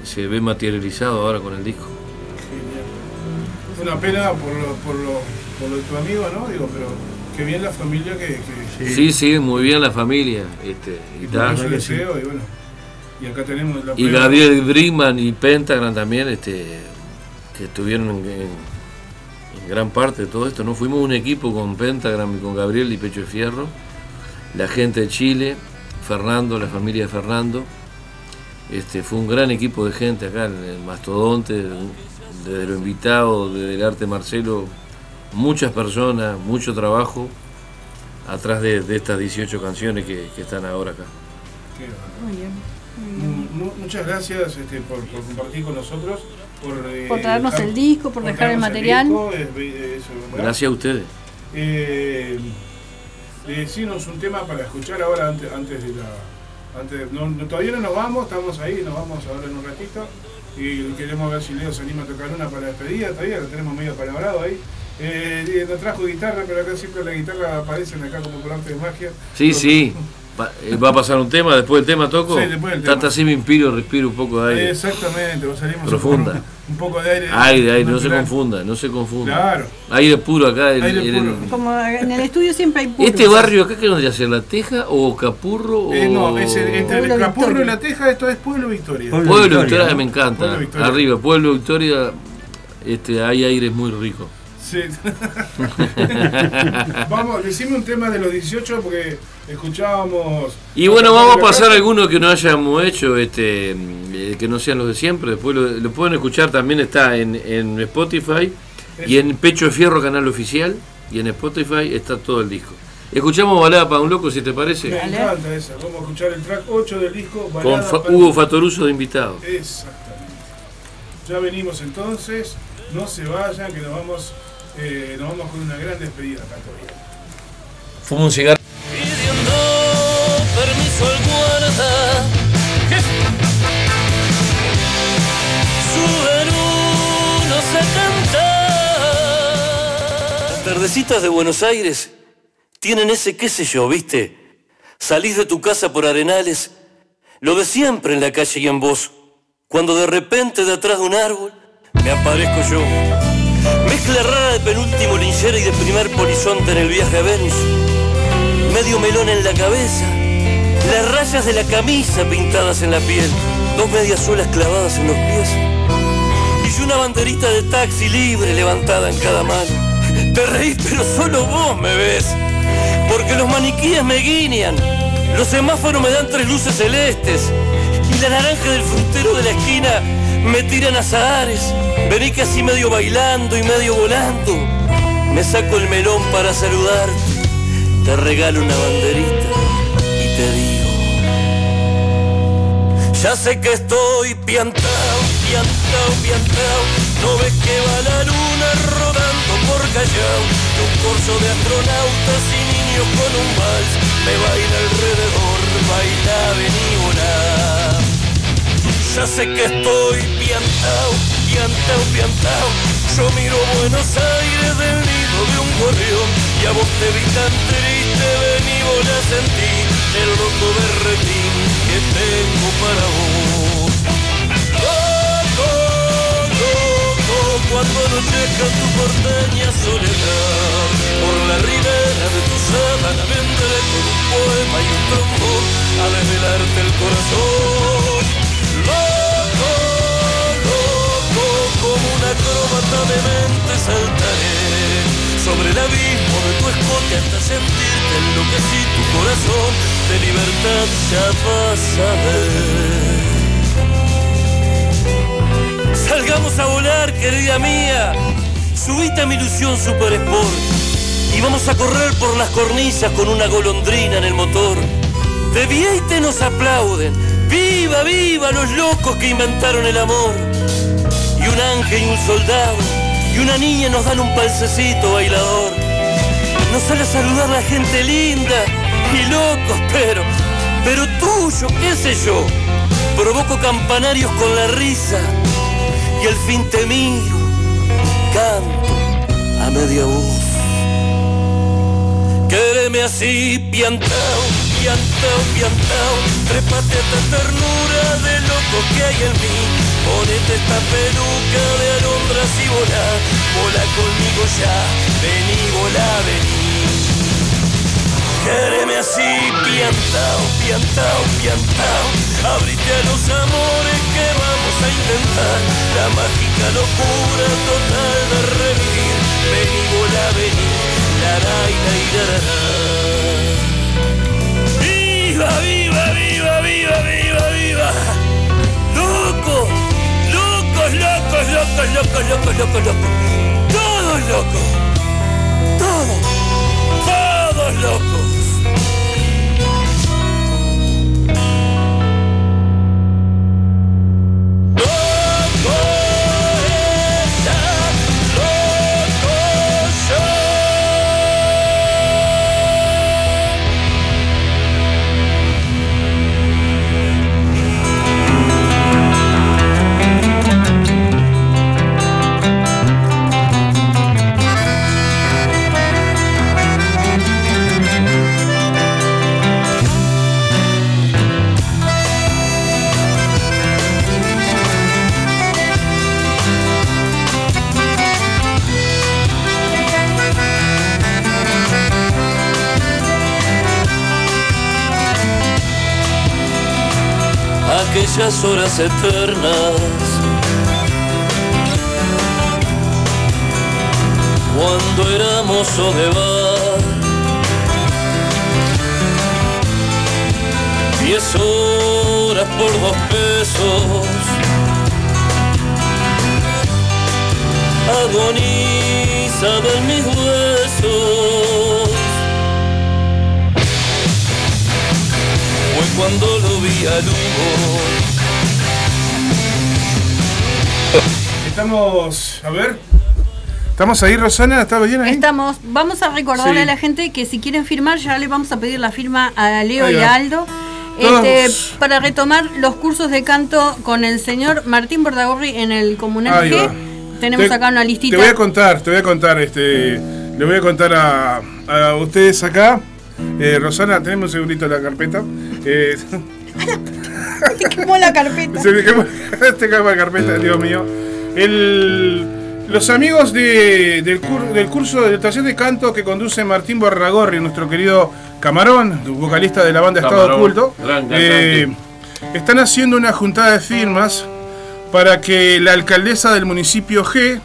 se ve materializado ahora con el disco. Una pena por lo, por, lo, por lo de tu amigo, ¿no? Digo, pero qué bien la familia que... Sí. sí, muy bien la familia. Este, y, y, deseo, y bueno, y acá tenemos la Y Gabriel Brickman y Pentagram también, este, que estuvieron en gran parte de todo esto. No fuimos un equipo con Pentagram y con Gabriel y Pecho de Fierro, la gente de Chile, Fernando, la familia de Fernando. Este, fue un gran equipo de gente acá, en el Mastodonte, desde lo invitado, desde el arte Marcelo, muchas personas, mucho trabajo atrás de, estas 18 canciones que, están ahora acá. Muy bien. Muchas gracias este, por, compartir con nosotros, por, eh, traernos el disco, por, dejar el material. gracias a ustedes. Eh, decirnos un tema para escuchar ahora antes, antes de la antes, no, todavía no nos vamos, estamos ahí, nos vamos ahora en un ratito. Y queremos ver si Leo se anima a tocar una para despedida, todavía lo tenemos medio palabrado ahí. Eh, no trajo guitarra, pero acá siempre la guitarra aparecen acá como por arte de magia. Sí, sí. Eh, va a pasar un tema, después del tema toco. Sí, después del tema. Trata así me inspiro, respiro un poco de aire. Exactamente, salimos Profunda. Un, poco de aire. Aire, aire, no se confunda, no se confunda. Claro. Aire puro acá. aire puro. Como en el estudio siempre hay puro. ¿Este barrio acá qué vendría ser? ¿La Teja o Capurro? Eh, no, es entre el Capurro y la Teja esto es Pueblo Victoria. Pueblo, Victoria, me encanta. Arriba, Pueblo Victoria, este, hay aires muy ricos. vamos, decime un tema de los 18 porque escuchábamos. Y bueno, vamos a pasar algunos que no hayamos hecho, este, eh, que no sean los de siempre. Después lo, pueden escuchar, también está en, Spotify y en Pecho de Fierro, canal oficial. Y en Spotify está todo el disco. Escuchamos Balada para un Loco, si te parece. Me encanta esa. Vamos a escuchar el track 8 del disco. Con Hugo Fatoruso de invitado. Exactamente. Ya venimos entonces. No se vayan, que nos vamos eh, nos vamos con una gran despedida acá todavía. Fumo un cigarro. Pidiendo permiso al guarda. Suben unos 70. Las tardecitas de Buenos Aires tienen ese qué sé yo, ¿viste? Salís de tu casa por arenales, lo de siempre en la calle y en vos. Cuando de repente detrás de un árbol me aparezco yo Mezcla rara de penúltimo y de primer polizonte en el viaje a Venus. Medio melón en la cabeza. Las rayas de la camisa pintadas en la piel. Dos medias suelas clavadas en los pies. Y una banderita de taxi libre levantada en cada mano. Te reís, pero solo vos me ves. Porque los maniquíes me guiñan. Los semáforos me dan tres luces celestes. Y la naranja del frutero de la esquina me tiran azahares. Vení casi medio bailando y medio volando. Me saco el melón para saludarte. Te regalo una banderita y te digo. Ya sé que estoy piantao, piantao, piantao. No ves que va la luna rodando por Callao. Un corso de astronautas y niños con un vals. Me baila alrededor, baila, vení, volar. Ya sé que estoy piantao, piantao, piantao. Yo miro Buenos Aires del nido de un gorrión y a vos te vi tan triste, vení vos a sentir el loco berretín que tengo para vos. Loco, loco, cuando anochezca tu porteña soledad, por la ribera de tu sábana vendré con un poema y un trombón a desvelarte el corazón. Loco, loco, como una acróbata de mente saltaré sobre el abismo de tu escote hasta sentirte en lo que si tu corazón de libertad ya vas a ver. Salgamos a volar, querida mía, subite a mi ilusión super sport y vamos a correr por las cornisas con una golondrina en el motor. De Vieite nos aplauden ¡Viva, viva los locos que inventaron el amor! Y un ángel y un soldado y una niña nos dan un palcecito bailador. Nos sale a saludar la gente linda y locos, pero, pero tuyo, qué sé yo. Provoco campanarios con la risa y al fin te miro, canto a media voz. Quédeme así, piantao piantao, piantao, trépate esta ternura de loco que hay en mí. Ponete esta peluca de alondras y volá, volá conmigo ya, vení, volá, vení. Quereme así, piantao, piantao, piantao. Abrite a los amores que vamos a intentar. La mágica locura total de revivir. Vení, volá, vení, la la la Viva, viva, viva, viva, viva, viva. Locos, locos, locos, locos, locos, locos, locos, locos. Todos locos. Todos. Todos locos. Aquellas horas eternas. Cuando éramos Odebar, diez horas por dos pesos. Agonizaba en mis huesos. Fue cuando lo vi al humo. Estamos, a ver. ¿Estamos ahí, Rosana? ¿Está bien ahí? Estamos. Vamos a recordarle Sí. a la gente que si quieren firmar, ya le vamos a pedir la firma a Leo y a Aldo. Este, para retomar los cursos de canto con el señor Martín Bordagorri en el Comunal G. Tenemos Te- acá una listita. Te voy a contar, te voy a contar, este, le voy a contar a, a ustedes acá. Eh, Rosana, tenemos un segundito la carpeta. Eh, Te quemó la carpeta. se me quemó, te quemó la carpeta, Dios mío. El, los amigos de- del, cur- del curso del taller de canto que conduce Martín Borragorri, nuestro querido Camarón, vocalista de la banda Estado Oculto, eh, están haciendo una juntada de firmas para que la alcaldesa del municipio G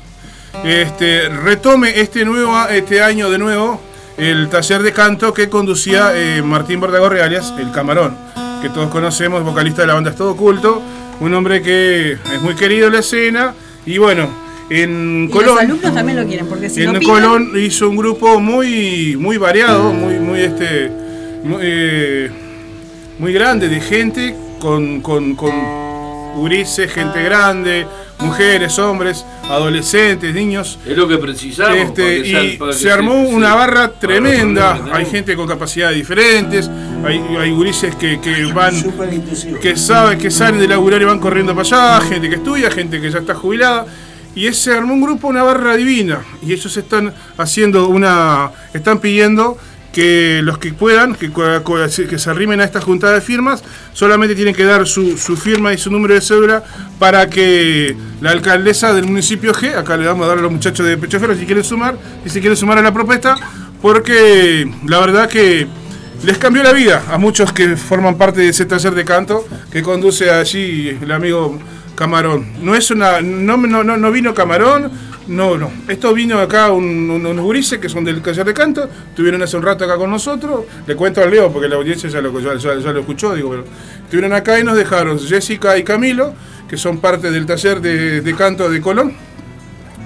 este, retome este, nuevo, este año de nuevo el taller de canto que conducía eh, Martín Bordagorri, alias El Camarón, que todos conocemos, vocalista de la banda Estado Oculto, un hombre que es muy querido en la escena y bueno, en Y Colón... los alumnos también lo quieren, porque si En no piden, Colón hizo un grupo muy muy variado, muy muy este muy, eh, muy grande de gente con, con, con gente grande, mujeres, hombres, adolescentes, niños. Es lo que precisamos. Este, para que sea- y para que se armó se- una barra tremenda. Hay gente con capacidades diferentes. Hay, hay gurises que, que van. que saben que salen de laburar y van corriendo para allá. Gente que estudia, gente que ya está jubilada. Y se armó un grupo, una barra divina. Y ellos están haciendo una. Están pidiendo que los que puedan, que, que se arrimen a esta juntada de firmas, solamente tienen que dar su, su firma y su número de cédula para que la alcaldesa del municipio G, acá le vamos a dar a los muchachos de Pecho Fierro si quieren sumar, si se quieren sumar a la propuesta, porque la verdad que les cambió la vida a muchos que forman parte de ese taller de canto que conduce allí el amigo Camarón. No es una. No, no, no vino Camarón, no, no. Esto vino acá un- un- unos gurises que son del taller de canto, estuvieron hace un rato acá con nosotros. Le cuento al Leo porque la audiencia ya lo, ya lo escuchó, digo, pero estuvieron acá y nos dejaron Jessica y Camilo, que son parte del taller de, de canto de Colón.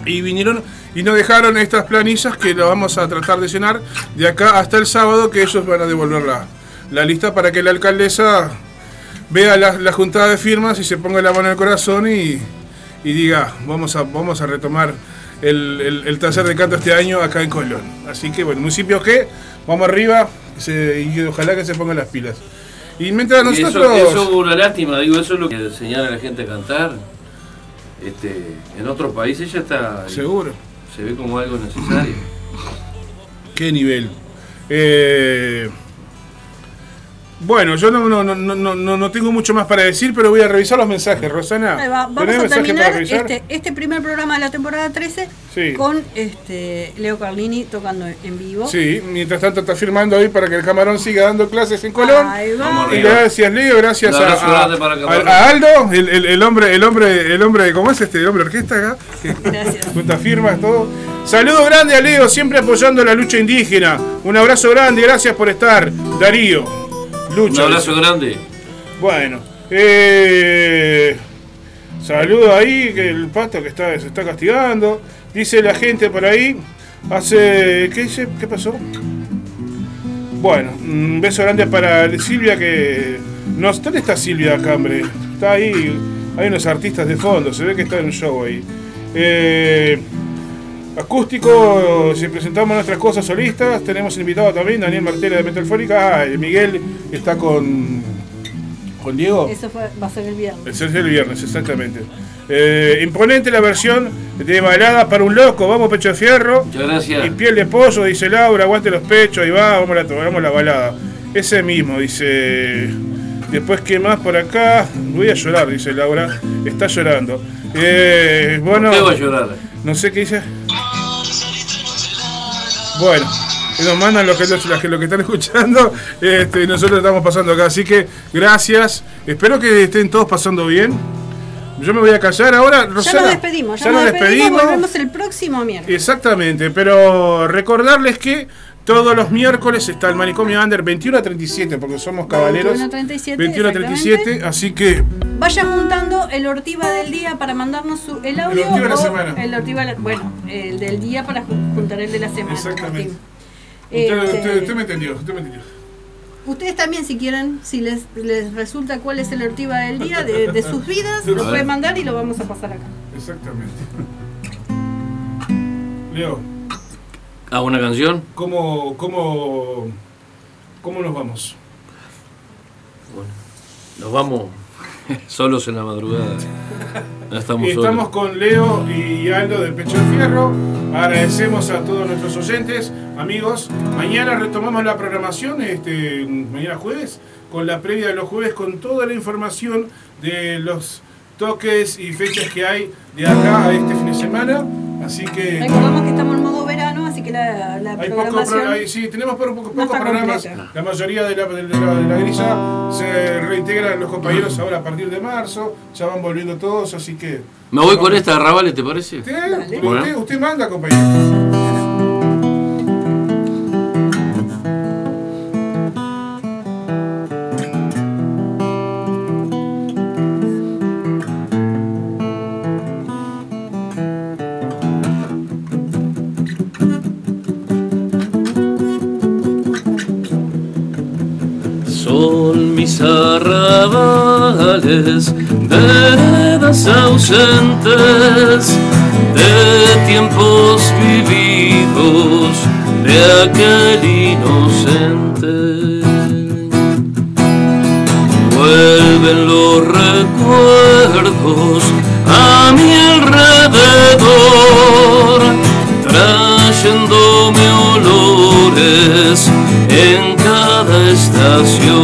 Y vinieron y nos dejaron estas planillas que las vamos a tratar de llenar de acá hasta el sábado, que ellos van a devolver la, la lista para que la alcaldesa vea la, la juntada de firmas y se ponga la mano en el corazón y, y diga, vamos a, vamos a retomar el, el- el taller de canto este año acá en Colón. Así que bueno, municipio que vamos arriba se- y ojalá que se pongan las pilas. Y mientras nosotros... Eso, eso es una lástima, digo, eso es lo que enseñar a la gente a cantar. Este, en otros países ya está. Seguro. Se ve como algo necesario. ¿Qué nivel? Eh, bueno, yo no, no, no, no, no, no tengo mucho más para decir, pero voy a revisar los mensajes. Rosana, Ahí va, Vamos ¿tenés a terminar este, este primer programa de la temporada 13 Sí. con este Leo Carlini tocando en vivo. Sí, mientras tanto está firmando ahí para que el camarón siga dando clases en Colón. Ahí va. Gracias Leo, gracias Un a, abrazo a- grande para Camarón. a- a Aldo, el, el- el hombre, el hombre, el hombre, ¿cómo es este? El hombre orquesta acá, Gracias. junta firmas, todo. Saludo grande a Leo, siempre apoyando la lucha indígena. Un abrazo grande, gracias por estar, Darío. Un abrazo grande. Bueno, eh, Saludo ahí, que el pasto que está, se está castigando. Dice la gente por ahí. Hace. ¿Qué dice? ¿Qué pasó? Bueno, un beso grande para Silvia que. No, ¿Dónde está Silvia Cambre? Está ahí. Hay unos artistas de fondo, se ve que está en un show ahí. Eh, acústico, si presentamos nuestras cosas solistas, tenemos invitado también Daniel Martela de Metalfónica. Ah, Miguel está con ¿Con Diego? Eso va a ser el viernes. Eso es el viernes, exactamente. Eh, imponente la versión de balada para un loco, vamos pecho de fierro. Muchas gracias. Y piel de pollo, dice Laura, aguante los pechos, y va, vamos a la, vamos la balada. Ese mismo, dice. Después, ¿qué más por acá? Voy a llorar, dice Laura. Está llorando. Eh, bueno. ¿Qué voy a llorar? No sé qué dice. Bueno nos mandan lo que, lo que están escuchando. Este, nosotros estamos pasando acá. Así que gracias. Espero que estén todos pasando bien. Yo me voy a callar ahora. ya nos despedimos. Ya, nos, despedimos. Volvemos el próximo miércoles. Exactamente. Pero recordarles que todos los miércoles está el manicomio Under 21 a 37, porque somos caballeros. 21 a 37. 21 a 37, así que. Vayan juntando el Ortiva del día para mandarnos el audio. El Ortiva de la semana. El Ortiva, bueno, el del día para juntar el de la semana. Exactamente. Este, usted, me entendió, usted me entendió. Ustedes también, si quieren, si les, les resulta cuál es el ortiva del día de, sus vidas, lo pueden mandar y lo vamos a pasar acá. Exactamente. Leo. ¿A una canción? ¿Cómo, cómo, cómo nos vamos? Bueno, nos vamos solos en la madrugada. estamos, con Leo y Aldo de Pecho de Fierro. Agradecemos a todos nuestros oyentes, amigos. Mañana retomamos la programación, este, mañana jueves, con la previa de los jueves, con toda la información de los toques y fechas que hay de acá a este fin de semana. Así que. Recordamos que estamos en modo verano, que la, la hay programación. sí, tenemos pocos programas. La mayoría de la, de, la, grilla se reintegran los compañeros ahora a partir de marzo. Ya van volviendo todos, así que. Me voy con esta de Rabales, ¿te parece? Usted, usted manda, compañero. Arrabales, veredas ausentes de tiempos vividos de aquel inocente. Vuelven los recuerdos a mi alrededor, trayéndome olores en cada estación.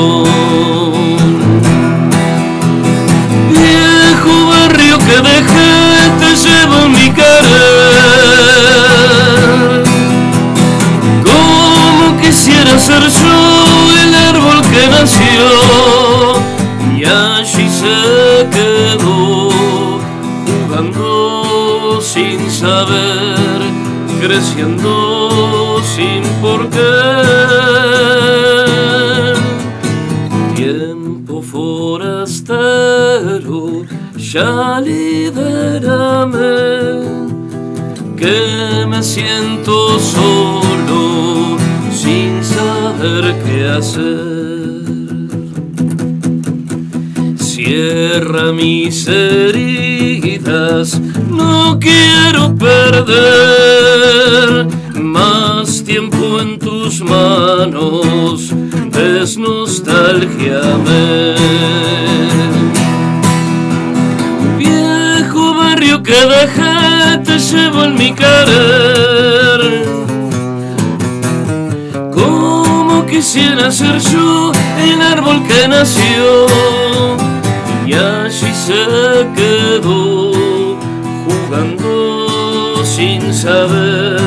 Hacer. Cierra mis heridas, no quiero perder más tiempo en tus manos, desnostalgiame. que dejé te llevo en mi querer. Quisiera ser yo el árbol que nació y allí se quedó jugando sin saber,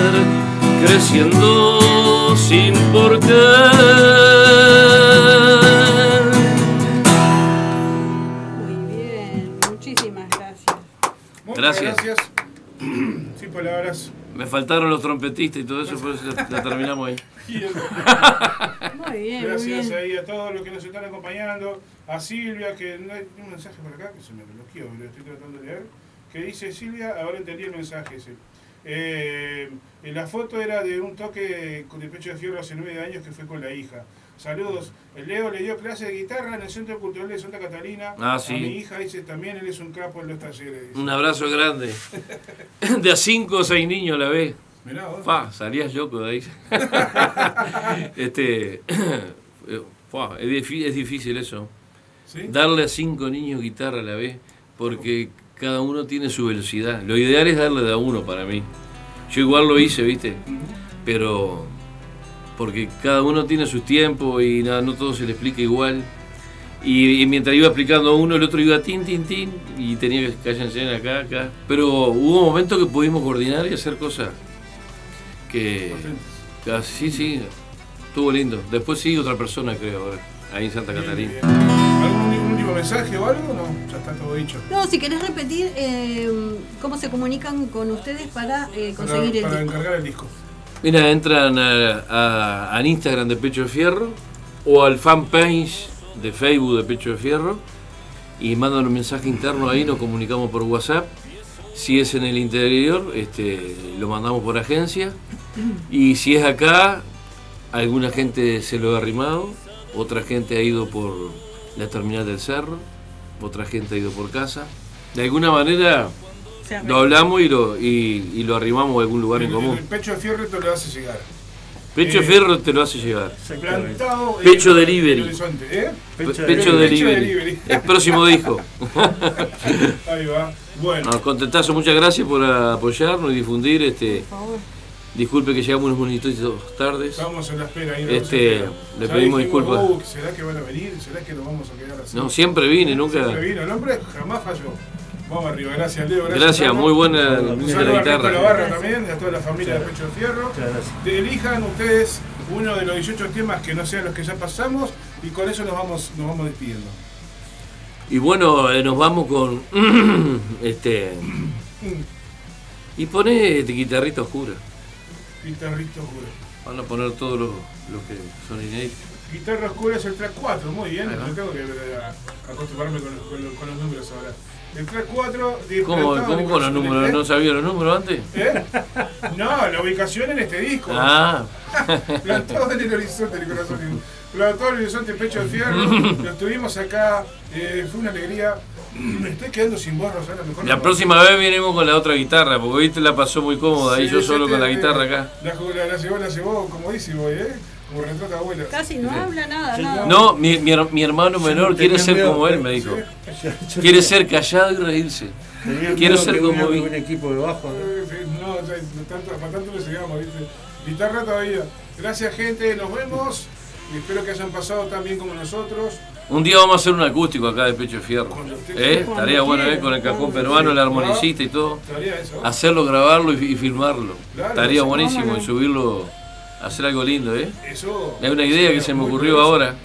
creciendo sin por qué. Gracias. Sin palabras. Me faltaron los trompetistas y todo eso, por eso la, terminamos ahí. muy bien, Gracias ahí a todos los que nos están acompañando. A Silvia, que no hay un mensaje por acá que se me bloqueó, lo estoy tratando de leer. Que dice Silvia, ahora entendí el mensaje. Eh, la foto era de un toque de pecho de fierro hace nueve años que fue con la hija. Saludos. El Leo le dio clase de guitarra en el Centro Cultural de Santa Catalina. Ah, sí. A mi hija dice también, él es un capo en los talleres. Un abrazo grande. de a cinco o seis niños la ve. Mirá, vos. Fa, salías loco de ahí. este, es, difícil eso. Darle a cinco niños guitarra a la vez, porque cada uno tiene su velocidad. Lo ideal es darle de a uno para mí. Yo igual lo hice, ¿viste? Pero porque cada uno tiene sus tiempos y nada, no todo se le explica igual. Y, mientras iba explicando uno, el otro iba tin, tin, tin, y tenía que cállense acá, acá. Pero hubo momentos que pudimos coordinar y hacer cosas que. sí, sí, estuvo lindo. Después sí, otra persona, creo, ahora, ahí en Santa Catarina. ¿Algún último mensaje o algo? No, ya está todo dicho. No, si querés repetir eh, cómo se comunican con ustedes para eh, conseguir el Para encargar el disco. Mira, entran al Instagram de Pecho de Fierro o al fanpage de Facebook de Pecho de Fierro y mandan un mensaje interno ahí, nos comunicamos por WhatsApp. Si es en el interior, este, lo mandamos por agencia. Y si es acá, alguna gente se lo ha arrimado, otra gente ha ido por la terminal del cerro, otra gente ha ido por casa. De alguna manera lo hablamos y lo, y, lo arrimamos a algún lugar en común. El pecho de fierro te lo hace llegar. Pecho de eh, fierro te lo hace llegar. pecho delivery. ¿eh? Pecho, delivery. El próximo disco. Ahí va. Bueno. contentazo, muchas gracias por apoyarnos y difundir este. Disculpe que llegamos unos minutitos tardes. Estamos en la espera ahí. Este, le pedimos disculpas. ¿Será que van a venir? ¿Será que nos vamos a quedar así? No, siempre vine, nunca. Siempre vino, el hombre jamás falló. Vamos arriba, gracias Leo. Gracias, gracias muy buena la música de la guitarra. A barra también, a toda la familia de Pecho de Fierro. Elijan ustedes uno de los 18 temas que no sean los que ya pasamos y con eso nos vamos, nos vamos despidiendo. Y bueno, eh, nos vamos con este y pone este guitarrita oscura. Guitarrita oscura. Van a poner todos los lo que son inéditos. Guitarra oscura es el track 4, muy bien. No tengo que acostumbrarme con, con los números ahora. El 3-4 ¿Cómo, ¿Cómo con los números? ¿No sabía los números antes? ¿Eh? No, la ubicación en este disco. Ah. Plantado en el horizonte, el corazón. Plantado en el horizonte, pecho de fierro. Lo tuvimos acá. Eh, fue una alegría. Me estoy quedando sin voz, Rosana. Mejor la próxima vez vinimos con la otra guitarra, porque viste la pasó muy cómoda. ahí yo solo con la guitarra acá. La, la, la llevó, la llevó comodísimo, ¿eh? Como retrata abuela. Casi no habla nada, nada. No, mi, mi, mi hermano menor quiere ser como él, me dijo. Quiere ser callado y reírse. Quiero ser como un equipo de bajo. No, tanto, para tanto me seguimos, ¿viste? Guitarra todavía. Gracias, gente. Nos vemos. Y espero que hayan pasado tan bien como nosotros. Un día vamos a hacer un acústico acá de Pecho de Fierro. ¿Eh? Estaría bueno, ¿eh? Con el cajón peruano, el armonicista y todo. Hacerlo, grabarlo y, filmarlo. Estaría buenísimo y subirlo hacer algo lindo, ¿eh? Eso. Es una idea que se me ocurrió ahora.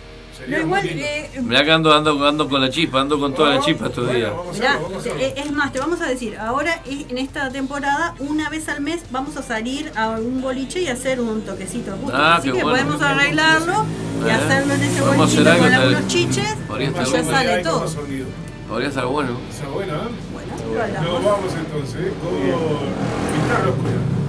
No, igual, eh, Mirá que ando, ando, ando, con la chispa, ando con toda la chispa estos días. Eh, es más, te vamos a decir, ahora en esta temporada, una vez al mes vamos a salir a un boliche y hacer un toquecito Ah, Así que podemos arreglarlo y hacerlo en ese boliche con algunos chiches y ya sale todo. Podría estar bueno. Está bueno, ¿eh? Bueno, Nos vamos entonces ¿eh? con guitarra oscura.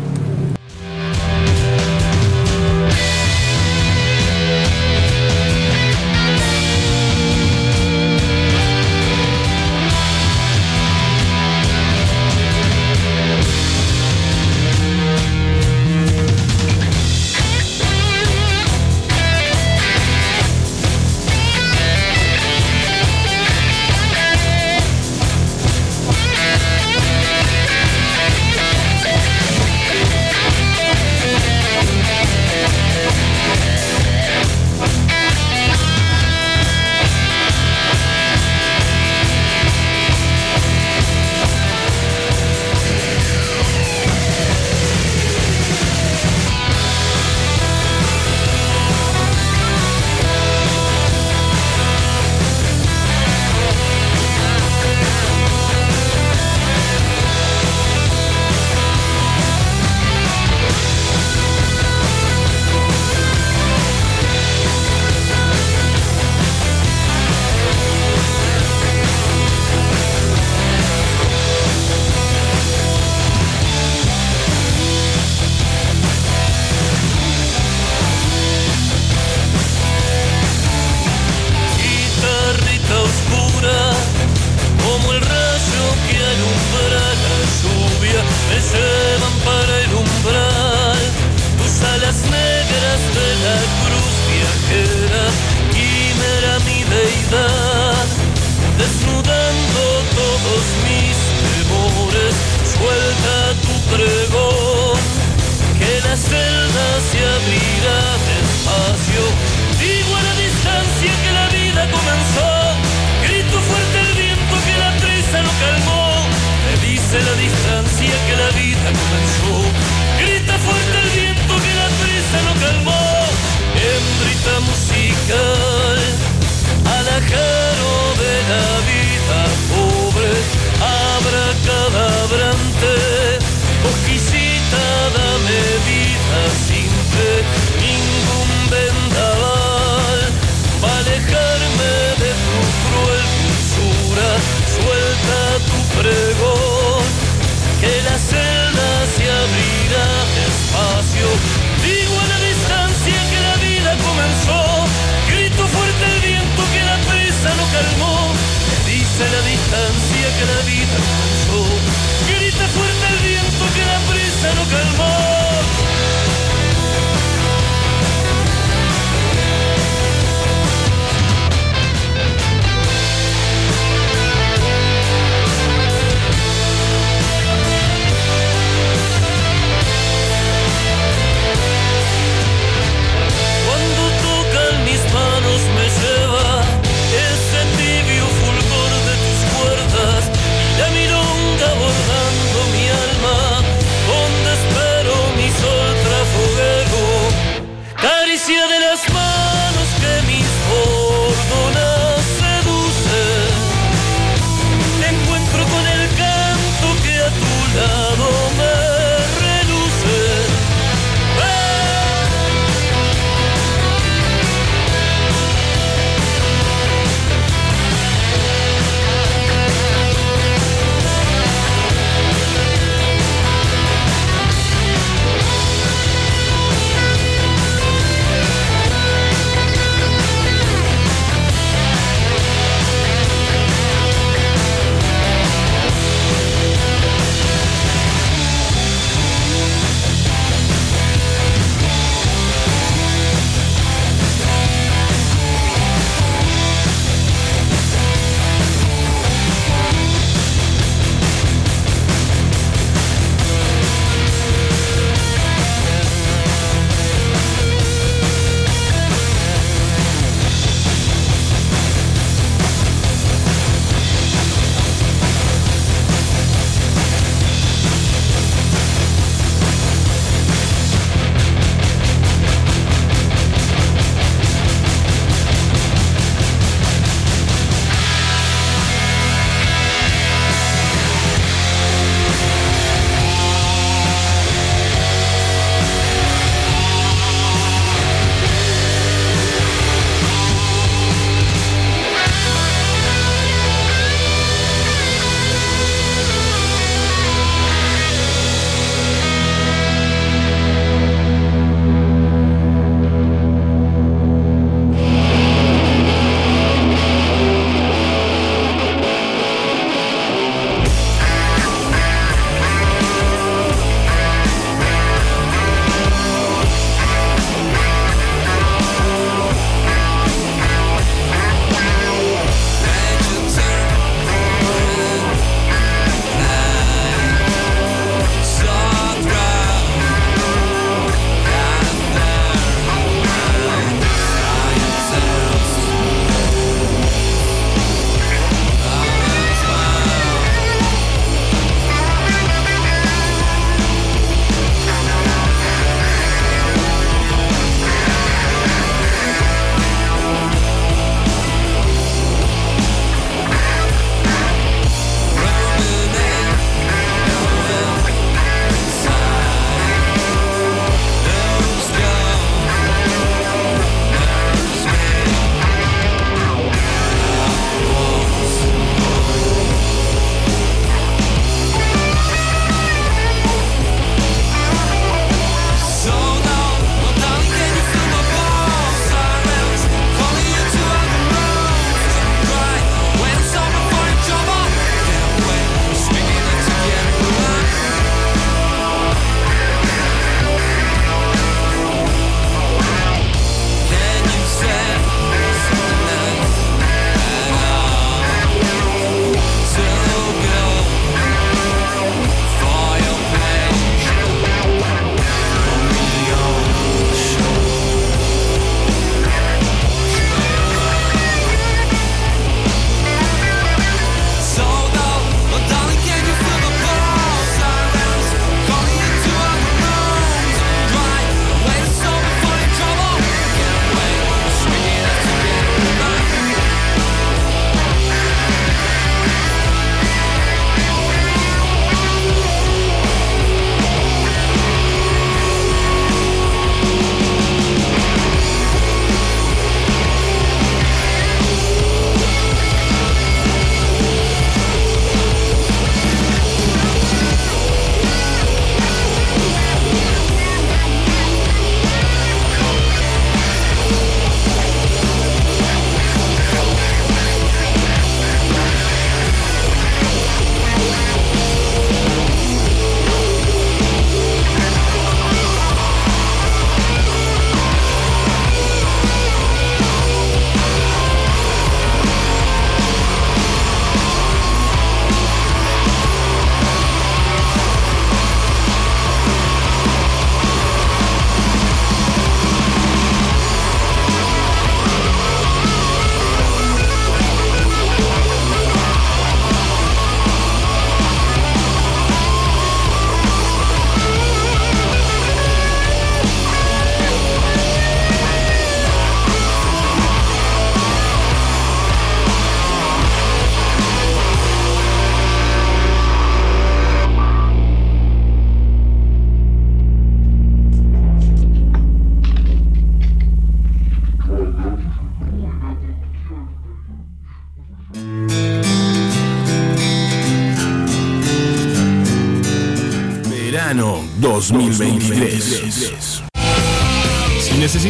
2023. Si necesitas